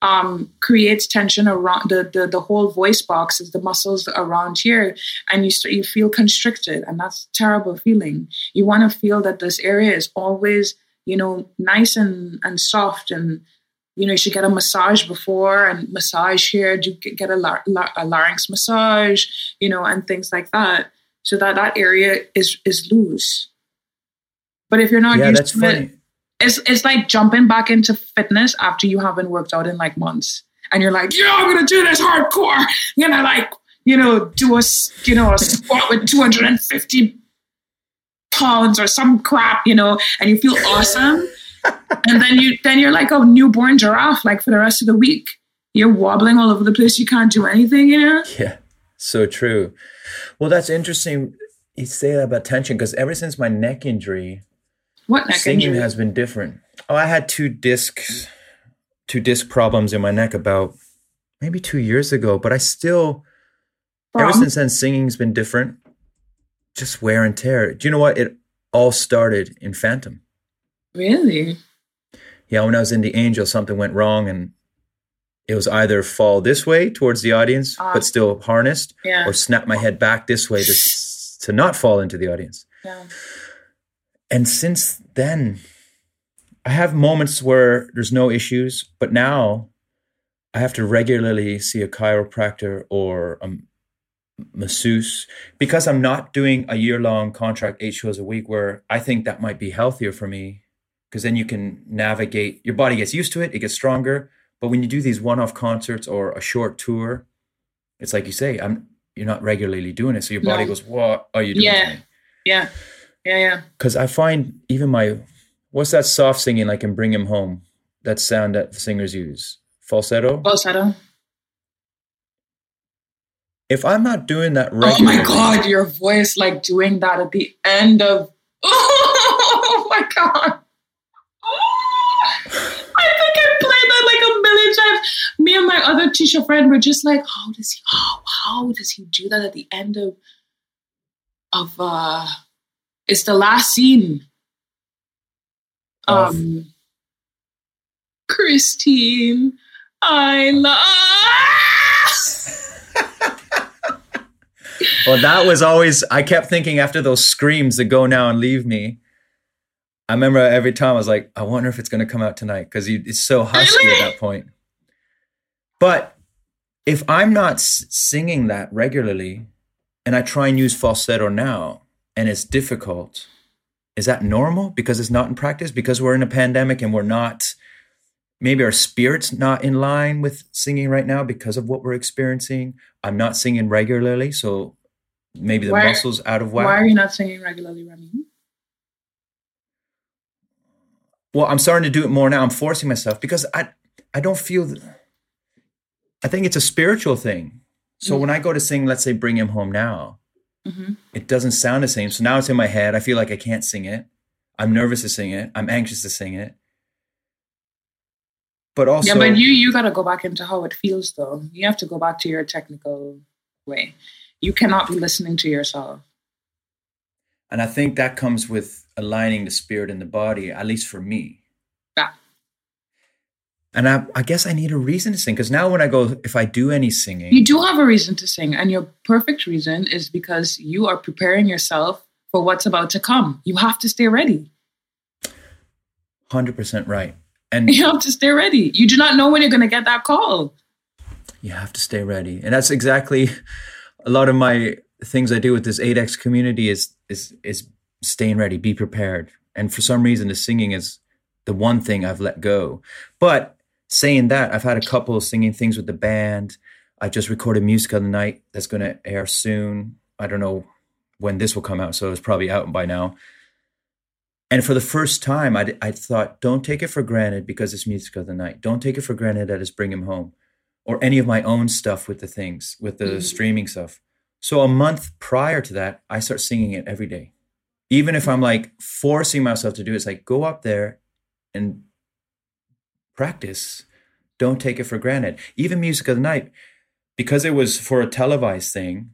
um, creates tension around the, the the whole voice box is the muscles around here and you start, you feel constricted and that's terrible feeling. You want to feel that this area is always you know nice and and soft and you know you should get a massage before and massage here do get a, lar- a larynx massage you know and things like that so that that area is is loose but if you're not yeah, used to funny. it it's it's like jumping back into fitness after you haven't worked out in like months, and you're like, yeah, I'm gonna do this hardcore. [LAUGHS] You know, like you know, do a you know a squat with 250 pounds or some crap, you know, and you feel [LAUGHS] awesome. And then you then you're like oh, a newborn giraffe, like for the rest of the week. You're wobbling all over the place. You can't do anything, you know. Yeah, so true. Well, that's interesting. You say that about tension because ever since my neck injury, What neck singing injury? has been different. Oh, I had two discs, two disc problems in my neck about maybe two years ago, but I still, ever since then, singing's been different. Just wear and tear. Do you know what? It all started in Phantom. Really? Yeah, when I was in the Angel, something went wrong, and it was either fall this way towards the audience, Ah. but still harnessed, Yeah. or snap my head back this way to to not fall into the audience. Yeah. and since then i have moments where there's no issues but now i have to regularly see a chiropractor or a masseuse because i'm not doing a year-long contract eight shows a week where i think that might be healthier for me because then you can navigate your body gets used to it it gets stronger but when you do these one-off concerts or a short tour it's like you say i'm you're not regularly doing it so your body No. goes what are you doing Yeah. Yeah. Yeah. Yeah. because I find even my what's that soft singing like in Bring Him Home, that sound that the singers use, falsetto. Falsetto. If I'm not doing that right Oh my god, your voice like doing that at the end of [LAUGHS] Oh my god. I think I played that like a million times. Me and my other teacher friend were just like, how does he oh, how does he do that at the end of of uh it's the last scene. Of- Um Christine, I love [LAUGHS] well, that was always I kept thinking after those screams that go now and leave me. I remember every time I was like, I wonder if it's going to come out tonight because it's so husky at that point. But if I'm not s- singing that regularly, and I try and use falsetto now, and it's difficult, is that normal? Because it's not in practice. Because we're in a pandemic and we're not. Maybe our spirit's not in line with singing right now because of what we're experiencing. I'm not singing regularly, so maybe the Why- muscles out of whack. Why are you not singing regularly, Remy? Well, I'm starting to do it more now. I'm forcing myself because I I don't feel. th- I think it's a spiritual thing. So Mm. when I go to sing, let's say "Bring Him Home" now, Mm-hmm. it doesn't sound the same. So now it's in my head. I feel like I can't sing it. I'm nervous to sing it. I'm anxious to sing it. But also, yeah, but you you got to go back into how it feels, though. You have to go back to your technical way. You cannot be listening to yourself. and I think that comes with aligning the spirit and the body, at least for me. Yeah. And I, I guess I need a reason to sing because now when I go, if I do any singing, You do have a reason to sing, and your perfect reason is because you are preparing yourself for what's about to come. You have to stay ready. 100% right. And You have to stay ready. You do not know when you're going to get that call. you have to stay ready. And that's exactly a lot of my things I do with this 8X community is is is staying ready, be prepared. And for some reason the singing is the one thing I've let go. But saying that, I've had a couple of singing things with the band. I just recorded music of the night that's going to air soon. I don't know when this will come out, so it's probably out by now. And for the first time, I, I thought, don't take it for granted because it's music of the night. Don't take it for granted that it's Bring Him Home or any of my own stuff with the things, with the Mhm. streaming stuff. So a month prior to that, I start singing it every day. Even if I'm like forcing myself to do it, it's like go up there and practice. Don't take it for granted. Even music of the night, because it was for a televised thing.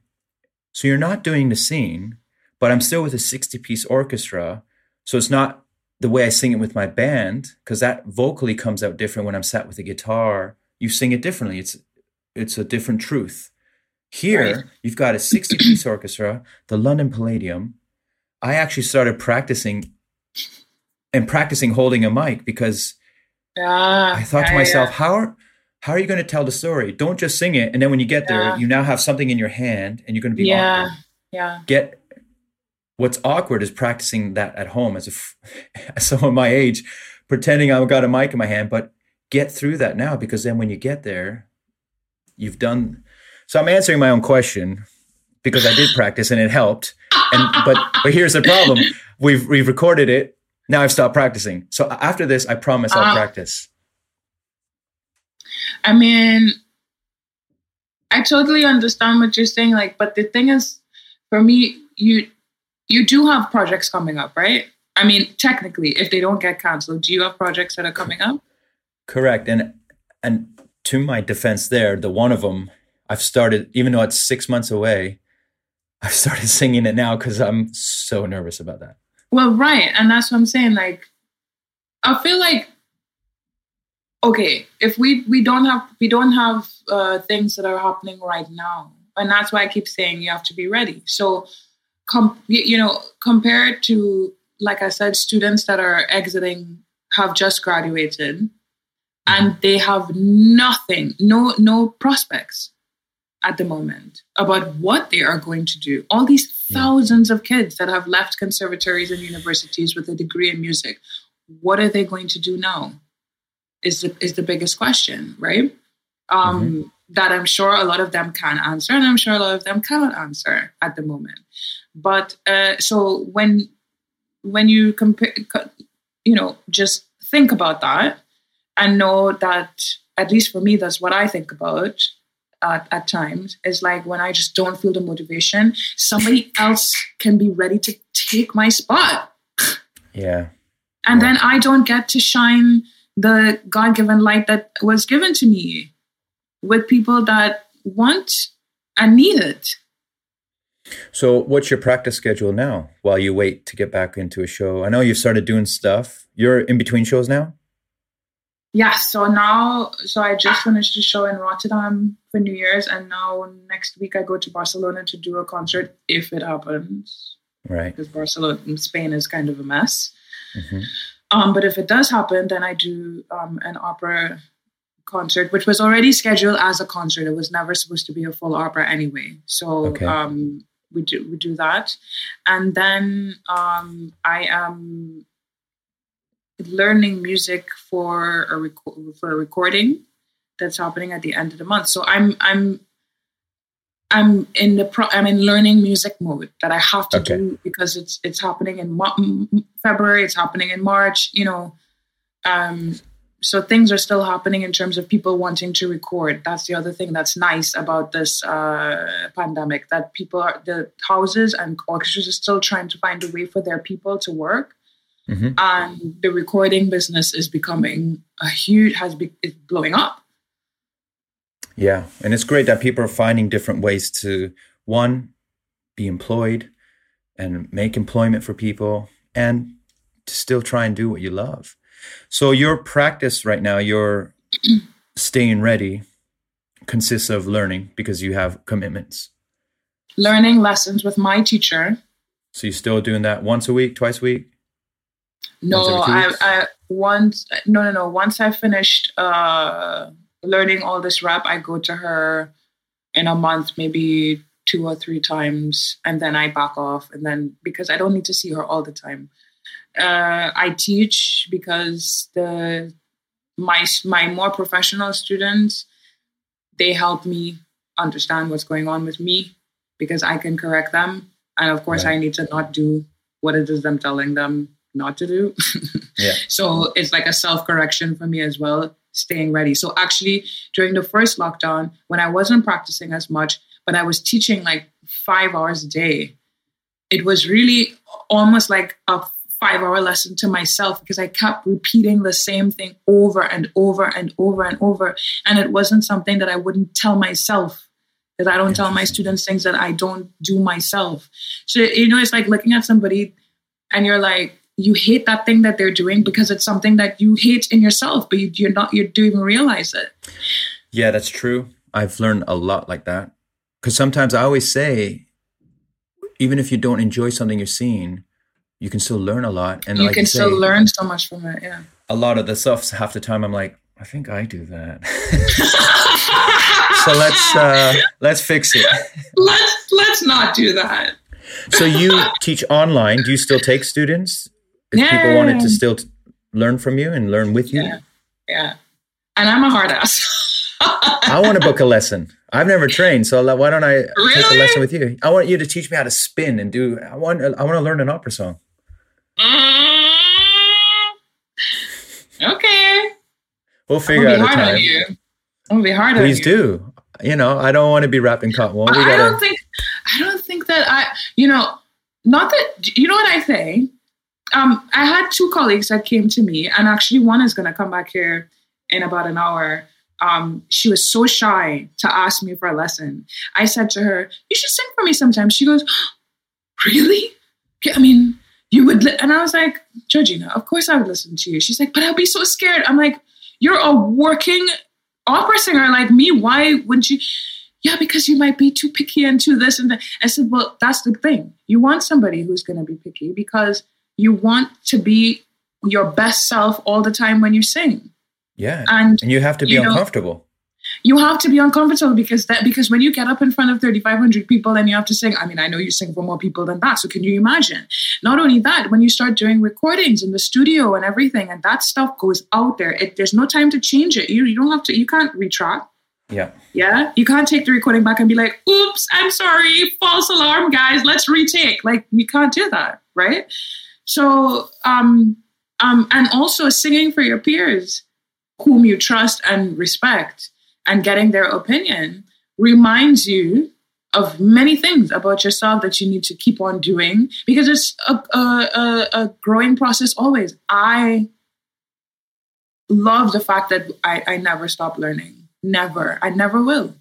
So you're not doing the scene, but I'm still with a 60 piece orchestra. So it's not the way I sing it with my band, because that vocally comes out different when I'm sat with a guitar. You sing it differently. It's it's a different truth. Here, Right. you've got a 60 piece orchestra, the London Palladium. I actually started practicing and practicing holding a mic because Yeah. I thought to yeah, myself, yeah. how are how are you going to tell the story? Don't just sing it, and then when you get there, you now have something in your hand, and you're going to be Yeah. awkward. Yeah. Get what's awkward is practicing that at home as a f- [LAUGHS] as someone my age, pretending I've got a mic in my hand. But get through that now, because then when you get there, you've done. So I'm answering my own question because I did [LAUGHS] practice and it helped. And but but here's the problem: we've we've recorded it. Now I've stopped practicing. So after this, I promise I'll Ah. practice. I mean, I totally understand what you're saying. Like, but the thing is, for me, you you do have projects coming up, right? I mean, technically, if they don't get canceled, do you have projects that are coming up? Correct. And and to my defense there, the one of them I've started even though it's 6 months away, I've started singing it now cuz I'm so nervous about that. Well, right, and that's what I'm saying. Like, I feel like okay, if we we don't have we don't have uh, things that are happening right now, and that's why I keep saying you have to be ready. So, com- you you know, compared to like I said, students that are exiting have just graduated, and they have nothing, no no prospects at the moment about what they are going to do. All these thousands of kids that have left conservatories and universities with a degree in music, what are they going to do now? Is the is the biggest question, right? Um, That I'm sure a lot of them can answer, and I'm sure a lot of them cannot answer at the moment. But uh, so when when you compare, you know, just think about that and know that at least for me, that's what I think about at, at times is like when I just don't feel the motivation, somebody [LAUGHS] else can be ready to take my spot. Yeah. And Yeah. then I don't get to shine the God given light that was given to me with people that want and need it. So what's your practice schedule now while you wait to get back into a show? I know you've started doing stuff. You're in between shows now? Yeah, so now, so I just finished a show in Rotterdam for New Year's, and now next week I go to Barcelona to do a concert if it happens, Right. because Barcelona, Spain is kind of a mess. Mhm. Um, but if it does happen, then I do um, an opera concert, which was already scheduled as a concert. It was never supposed to be a full opera anyway. So Okay. um, we do we do that, and then um, I am learning music for a reco- for a recording that's happening at the end of the month. So I'm I'm I'm in the pro- I'm in learning music mode that I have to Okay. do because it's it's happening in Mar- m- m- February. It's happening in March. You know, um, so things are still happening in terms of people wanting to record. That's the other thing that's nice about this uh, pandemic that people are the houses and orchestras are still trying to find a way for their people to work Mhm. and the recording business is becoming a huge has be is blowing up Yeah, and it's great that people are finding different ways to one be employed and make employment for people and to still try and do what you love. So your practice right now, you're [CLEARS THROAT] staying ready consists of learning because you have commitments. Learning lessons with my teacher. So you're still doing that once a week, twice a week? No, Once every two I. I once no no no. Once I finished uh, learning all this rap, I go to her in a month, maybe two or three times, and then I back off. And then because I don't need to see her all the time, uh, I teach because the my my more professional students they help me understand what's going on with me because I can correct them, and of course Right. I need to not do what it is I'm telling them not to do. [LAUGHS] Yeah. So it's like a self correction for me as well, staying ready. So actually, during the first lockdown, when I wasn't practicing as much, but I was teaching like five hours a day, it was really almost like a five hour lesson to myself because I kept repeating the same thing over and over and over and over. And it wasn't something that I wouldn't tell myself. That I don't tell my students things that I don't do myself. So, you know, it's like looking at somebody and you're like, you hate that thing that they're doing because it's something that you hate in yourself, but you, you're not, you don't even realize it. Yeah, that's true. I've learned a lot like that. Because sometimes I always say, even if you don't enjoy something you're seeing, you can still learn a lot. And you like can say, still learn so much from it. Yeah. a lot of the stuff. Half the time, I'm like, I think I do that. [LAUGHS] so let's uh, let's fix it. [LAUGHS] let's let's not do that. So you [LAUGHS] teach online. Do you still take students? If people wanted to still t- learn from you and learn with you, Yeah. Yeah. And I'm a hard ass. I want to book a lesson. I've never trained, so why don't I take a lesson with you? I want you to teach me how to spin and do. I want. I want to learn an opera song. Mm. okay. We'll figure out a time. you. I'm gonna be hard on you. Please do. You know, I don't want to be wrapping cotton wool. But We I don't think I don't think that I you know not that you know what I say. Um, I had two colleagues that came to me, and actually one is gonna come back here in about an hour. Um, she was so shy to ask me for a lesson. I said to her, "You should sing for me sometime." She goes, [GASPS] "Really? I mean, you would?" Li-? And I was like, "Georgina, of course I would listen to you." She's like, "But I'll be so scared." I'm like, "You're a working opera singer like me. Why wouldn't you?" yeah, because you might be too picky and too this and that. I said, well, that's the thing. You want somebody who's going to be picky because you want to be your best self all the time when you sing. Yeah, And and you have to be you know- uncomfortable. you have to be uncomfortable because that because when you get up in front of 3500 people and you have to sing i mean i know you sing for more people than that so can you imagine not only that when you start doing recordings in the studio and everything and that stuff goes out there it, there's no time to change it you, you don't have to you can't retract Yeah, Yeah, you can't take the recording back and be like, "Oops, I'm sorry, false alarm, guys. Let's retake." Like you can't do that, right? So, um, um, and also singing for your peers, whom you trust and respect, and getting their opinion reminds you of many things about yourself that you need to keep on doing because it's a, a, a, growing process always. I love the fact that I, I never stop learning. Never. I never will.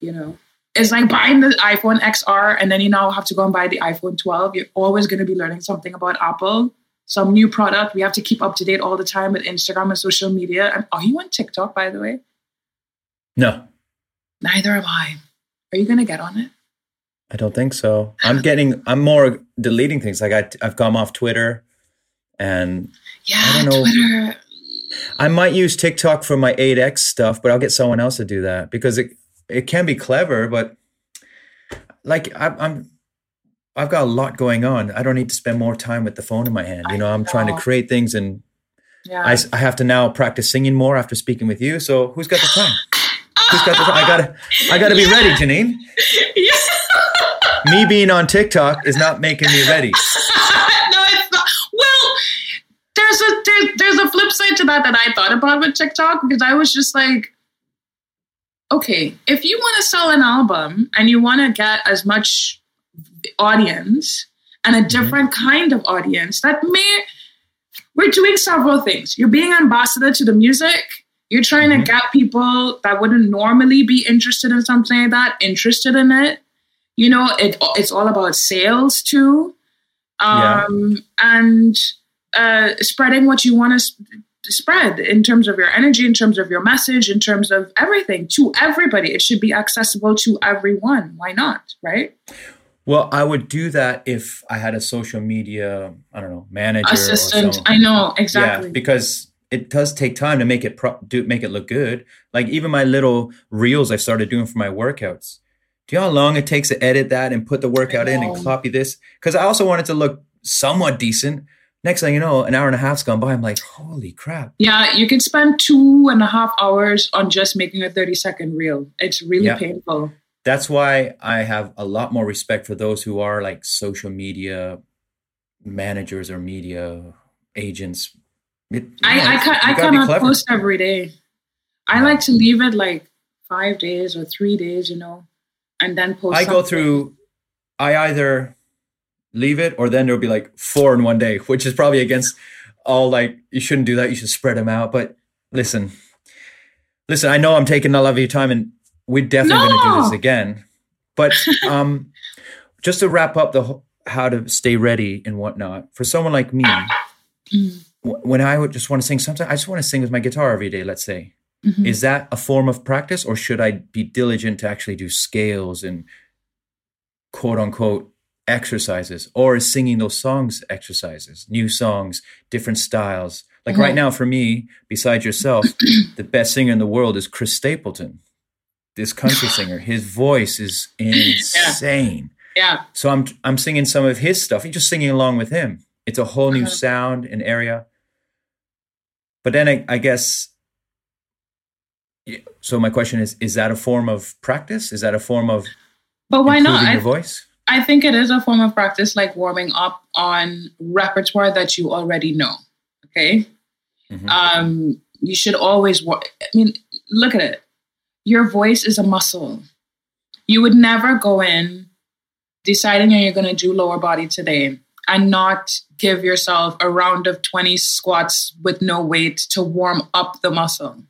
You know, it's like buying the iPhone XR and then you now have to go and buy the iPhone 12. You're always going to be learning something about Apple, some new product. We have to keep up to date all the time with Instagram and social media. And are you on TikTok, by the way? no, Neither am I. Are you going to get on it? I don't think so. I'm getting. I'm more deleting things. Like I, I've come off Twitter, and Yeah, I don't know. Twitter. I might use TikTok for my 8x stuff, but I'll get someone else to do that because it it can be clever, but like I, I'm. I've got a lot going on. I don't need to spend more time with the phone in my hand. You know, I'm trying to create things and Yeah. I, I have to now practice singing more after speaking with you. So who's got the time? Who's got the time? I gotta, I gotta be ready, Jeanine. yeah. Me being on TikTok is not making me ready. [LAUGHS] no, it's not. Well, there's a there's, there's a flip side to that that I thought about with TikTok because I was just like, okay, if you want to sell an album and you want to get as much audience and a different kind of audience, that may we're doing several things. You're being ambassador to the music. You're trying Mhm. to get people that wouldn't normally be interested in something like that interested in it. You know, it, it's all about sales too, Yeah. um, and uh, spreading what you want to spread in terms of your energy, in terms of your message, in terms of everything to everybody. It should be accessible to everyone. Why not? Right? Well, I would do that if I had a social media, I don't know, manager assistant. I know exactly. Yeah, because it does take time to make it pro- do make it look good. Like even my little reels I started doing for my workouts. Do you know how long it takes to edit that and put the workout in and copy this? Because I also want it to look somewhat decent. Next thing you know, an hour and a half's gone by. I'm like, holy crap. Yeah, you can spend two and a half hours on just making a 30 second reel. It's really yeah. painful. That's why I have a lot more respect for those who are like social media managers or media agents. It, I, know, I, I, I cannot post every day. I like to leave it like five days or three days, you know, and then post. I something. go through, I either leave it or then there'll be like four in one day, which is probably against all like, you shouldn't do that. You should spread them out. But listen, listen, I know I'm taking a lot of your time and we're definitely no! going to do this again. But [LAUGHS] um, just to wrap up the how to stay ready and whatnot for someone like me, mm. when I would just want to sing, sometimes I just want to sing with my guitar every day. Let's say, mm-hmm. is that a form of practice, or should I be diligent to actually do scales and quote unquote exercises, or is singing those songs exercises, new songs, different styles? Like mm-hmm. right now, for me, besides yourself, [CLEARS THROAT] the best singer in the world is Chris Stapleton this country singer. His voice is [CLEARS THROAT] insane. Yeah. yeah. So I'm I'm singing some of his stuff. You're just singing along with him. It's a whole new uh-huh. sound and area. But then I, I guess. So my question is: Is that a form of practice? Is that a form of? But why not? Your I, voice. I think it is a form of practice, like warming up on repertoire that you already know. Okay. Mm-hmm. Um, you should always. I mean, look at it your voice is a muscle. You would never go in deciding you're going to do lower body today and not give yourself a round of 20 squats with no weight to warm up the muscle.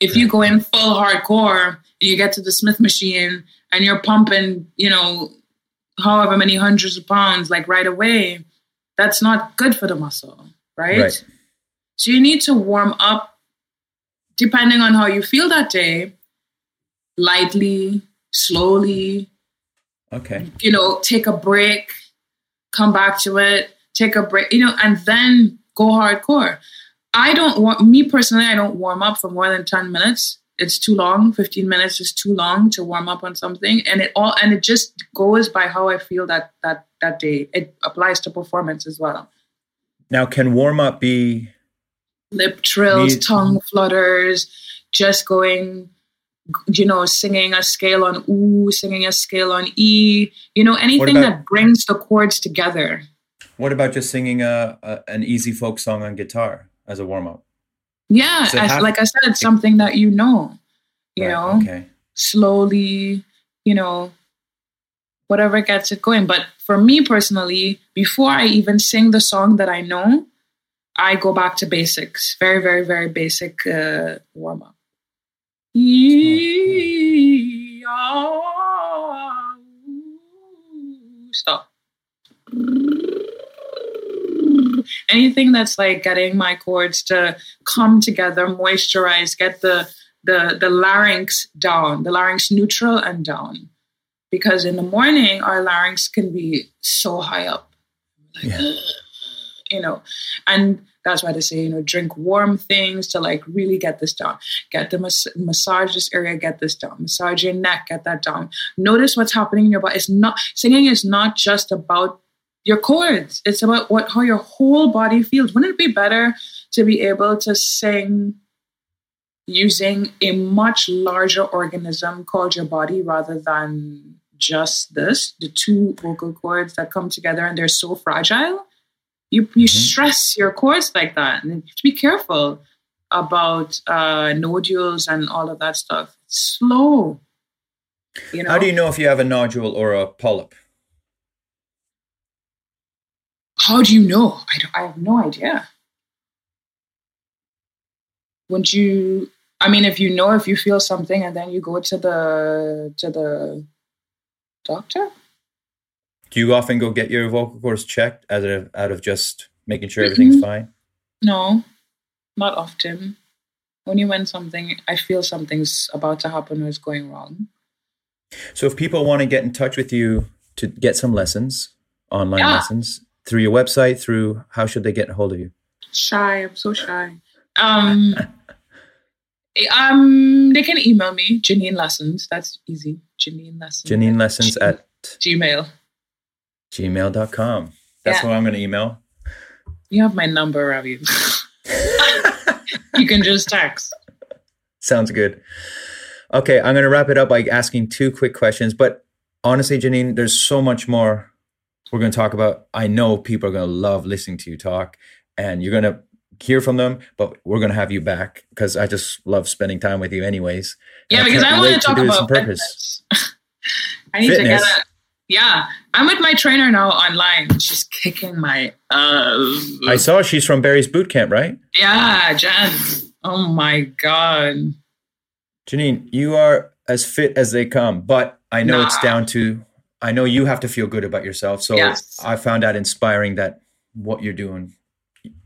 If you go in full hardcore and you get to the Smith machine and you're pumping, you know, however many hundreds of pounds like right away, that's not good for the muscle, right? right? So you need to warm up depending on how you feel that day lightly, slowly. Okay. You know, take a break, come back to it, take a break, you know, and then go hardcore. I don't want me personally, I don't warm up for more than 10 minutes. It's too long. 15 minutes is too long to warm up on something. And it all and it just goes by how I feel that that that day. It applies to performance as well. Now can warm up be lip trills, me- tongue flutters, just going you know, singing a scale on ooh, singing a scale on e, you know, anything about, that brings the cords together. What about just singing a, a an easy folk song on guitar as a warm up? Yeah, like I said, something that you know, you right, know, okay. slowly, you know, whatever gets it going. But for me personally, before I even sing the song that I know, I go back to basics, very, very, very basic uh, warm up. Stop. [LAUGHS] Anything that's like getting my cords to come together, moisturize, get the the the larynx down, the larynx neutral and down. Because in the morning our larynx can be so high up. Like, yeah. [SIGHS] You know, and that's why they say, you know, drink warm things to like really get this down. Get the mas- massage this area, get this down. Massage your neck, get that down. Notice what's happening in your body. It's not singing is not just about your cords. It's about what how your whole body feels. Wouldn't it be better to be able to sing using a much larger organism called your body rather than just this, the two vocal cords that come together and they're so fragile? you you mm-hmm. stress your cords like that, and you have to be careful about uh, nodules and all of that stuff. It's slow. You know? How do you know if you have a nodule or a polyp? How do you know? I, I have no idea. Wouldn't you? I mean, if you know, if you feel something, and then you go to the to the doctor. Do you often go get your vocal cords checked out of out of just making sure everything's mm-hmm. fine? No, not often. Only when something I feel something's about to happen or is going wrong. So if people want to get in touch with you to get some lessons, online Yeah. lessons, through your website, through how should they get a hold of you? Shy, I'm so shy. [LAUGHS] Um, um, they can email me Jeanine Lessons. That's easy. Jeanine Lessons. Jeanine Lessons at Gmail. gmail.com. That's Yeah. what I'm going to email. You have my number, Ravi. you can just text. Sounds good. Okay, I'm going to wrap it up by asking two quick questions. But honestly, Jeanine, there's so much more we're going to talk about. I know people are going to love listening to you talk, and you're going to hear from them. But we're going to have you back because I just love spending time with you, anyways. Yeah, And because I want to talk this about purpose. fitness. [LAUGHS] I need to get a. Yeah, I'm with my trainer now online. She's kicking my ass. I saw she's from Barry's Boot Camp, right? yeah, Jen. Oh my god. Jeanine, you are as fit as they come, but I know it's down to I know you have to feel good about yourself. So Yes. I found that inspiring that what you're doing,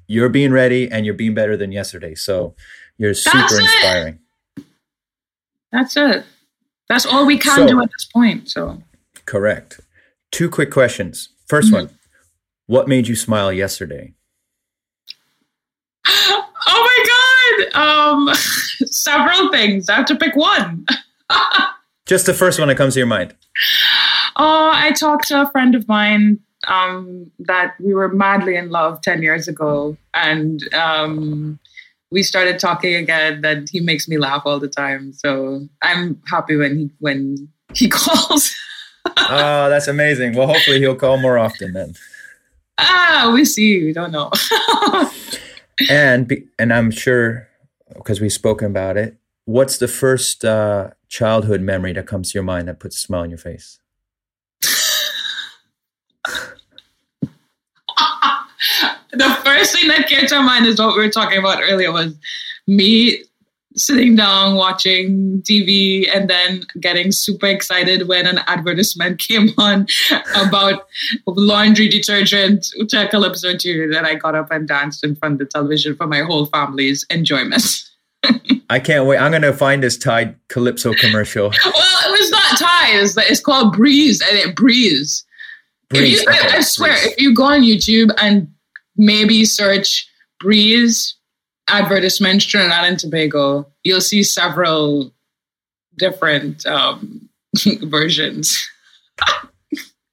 you're being ready and you're being better than yesterday. So you're super That's it. inspiring. That's it. That's all we can So- do at this point. So Correct. Two quick questions. 1st Mhm. one, what made you smile yesterday? [GASPS] Oh my god! Um, [LAUGHS] several things. I have to pick one. [LAUGHS] Just the first one that comes to your mind. Oh, I talked to a friend of mine um, that we were madly in love ten years ago, and um, we started talking again. That he makes me laugh all the time. So I'm happy when he when he [LAUGHS] calls. oh, that's amazing. Well, hopefully he'll call more often then. ah, we see. We don't know. [LAUGHS] and be, and I'm sure because we've spoken about it. What's the first uh, childhood memory that comes to your mind that puts a smile on your face? [LAUGHS] the first thing that came to mind is what we were talking about earlier was me sitting down watching TV and then getting super excited when an advertisement [LAUGHS] came on about laundry detergent to Calypso tune and I got up and danced in front of the television for my whole family's enjoyment. [LAUGHS] I can't wait. I'm gonna find this Tide Calypso commercial. well, it was not Thai. It's, it's called Breeze and it breeze. Breeze. If you, I, I swear, Breeze. if you go on YouTube and maybe search Breeze advertisements Trinidad and Tobago, you'll see several different um, [LAUGHS] versions. I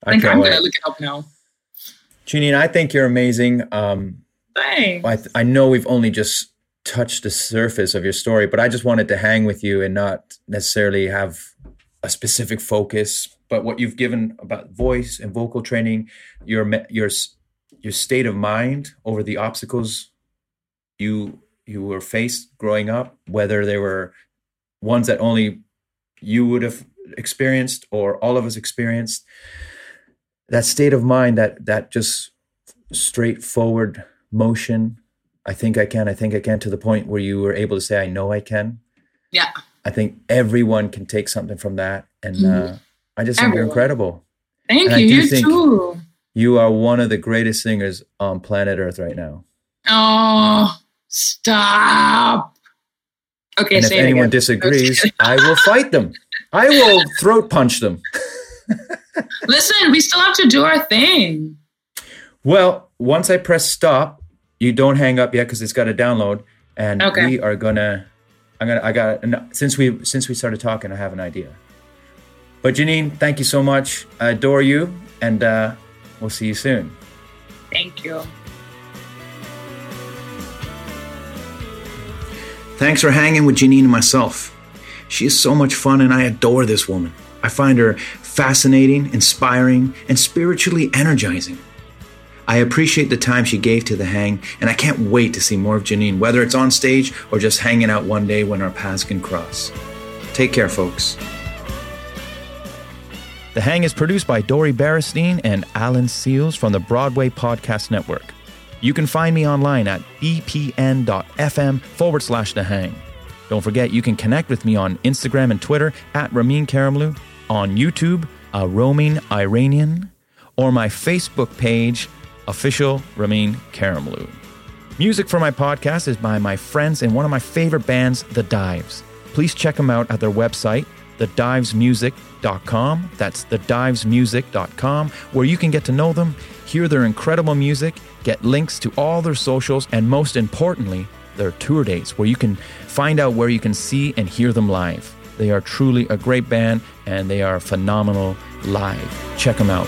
I think I'm gonna look it up now. Jeanine, I think you're amazing. Um, Thanks. I, th- I know we've only just touched the surface of your story, but I just wanted to hang with you and not necessarily have a specific focus. But what you've given about voice and vocal training, your your your state of mind over the obstacles you you were faced growing up, whether they were ones that only you would have experienced or all of us experienced, that state of mind, that that just straightforward motion I think I can. I think I can to the point where you were able to say, I know I can. Yeah. I think everyone can take something from that. And Mhm. uh, I just think you're incredible. Thank and you. You think- too. You are one of the greatest singers on planet Earth right now. Oh, stop. Okay, and if anyone disagrees, I will fight them. I will throat punch them. [LAUGHS] Listen, we still have to do our thing. Well, once I press stop, you don't hang up yet because it's got to download, and Okay. we are gonna. I'm gonna. I got. Since we since we started talking, I have an idea. But Jeanine, thank you so much. I adore you, and uh, we'll see you soon. Thank you. Thanks for hanging with Jeanine and myself. She is so much fun, and I adore this woman. I find her fascinating, inspiring, and spiritually energizing. I appreciate the time she gave to the hang, and I can't wait to see more of Jeanine, whether it's on stage or just hanging out one day when our paths can cross. Take care, folks. The Hang is produced by Dori Berinstein and Alan Seales from the Broadway Podcast Network. You can find me online at bpn.fm forward slash The Hang. Don't forget, you can connect with me on Instagram and Twitter at Ramin Karimloo, on YouTube, uh, a roaming Iranian, or my Facebook page, official Ramin Karimloo. Music for my podcast is by my friends and one of my favorite bands, The Dives. Please check them out at their website, thedivesmusic.com. That's thedivesmusic.com, where you can get to know them, hear their incredible music, get links to all their socials, and most importantly, their tour dates, where you can find out where you can see and hear them live. They are truly a great band and they are phenomenal live. Check them out.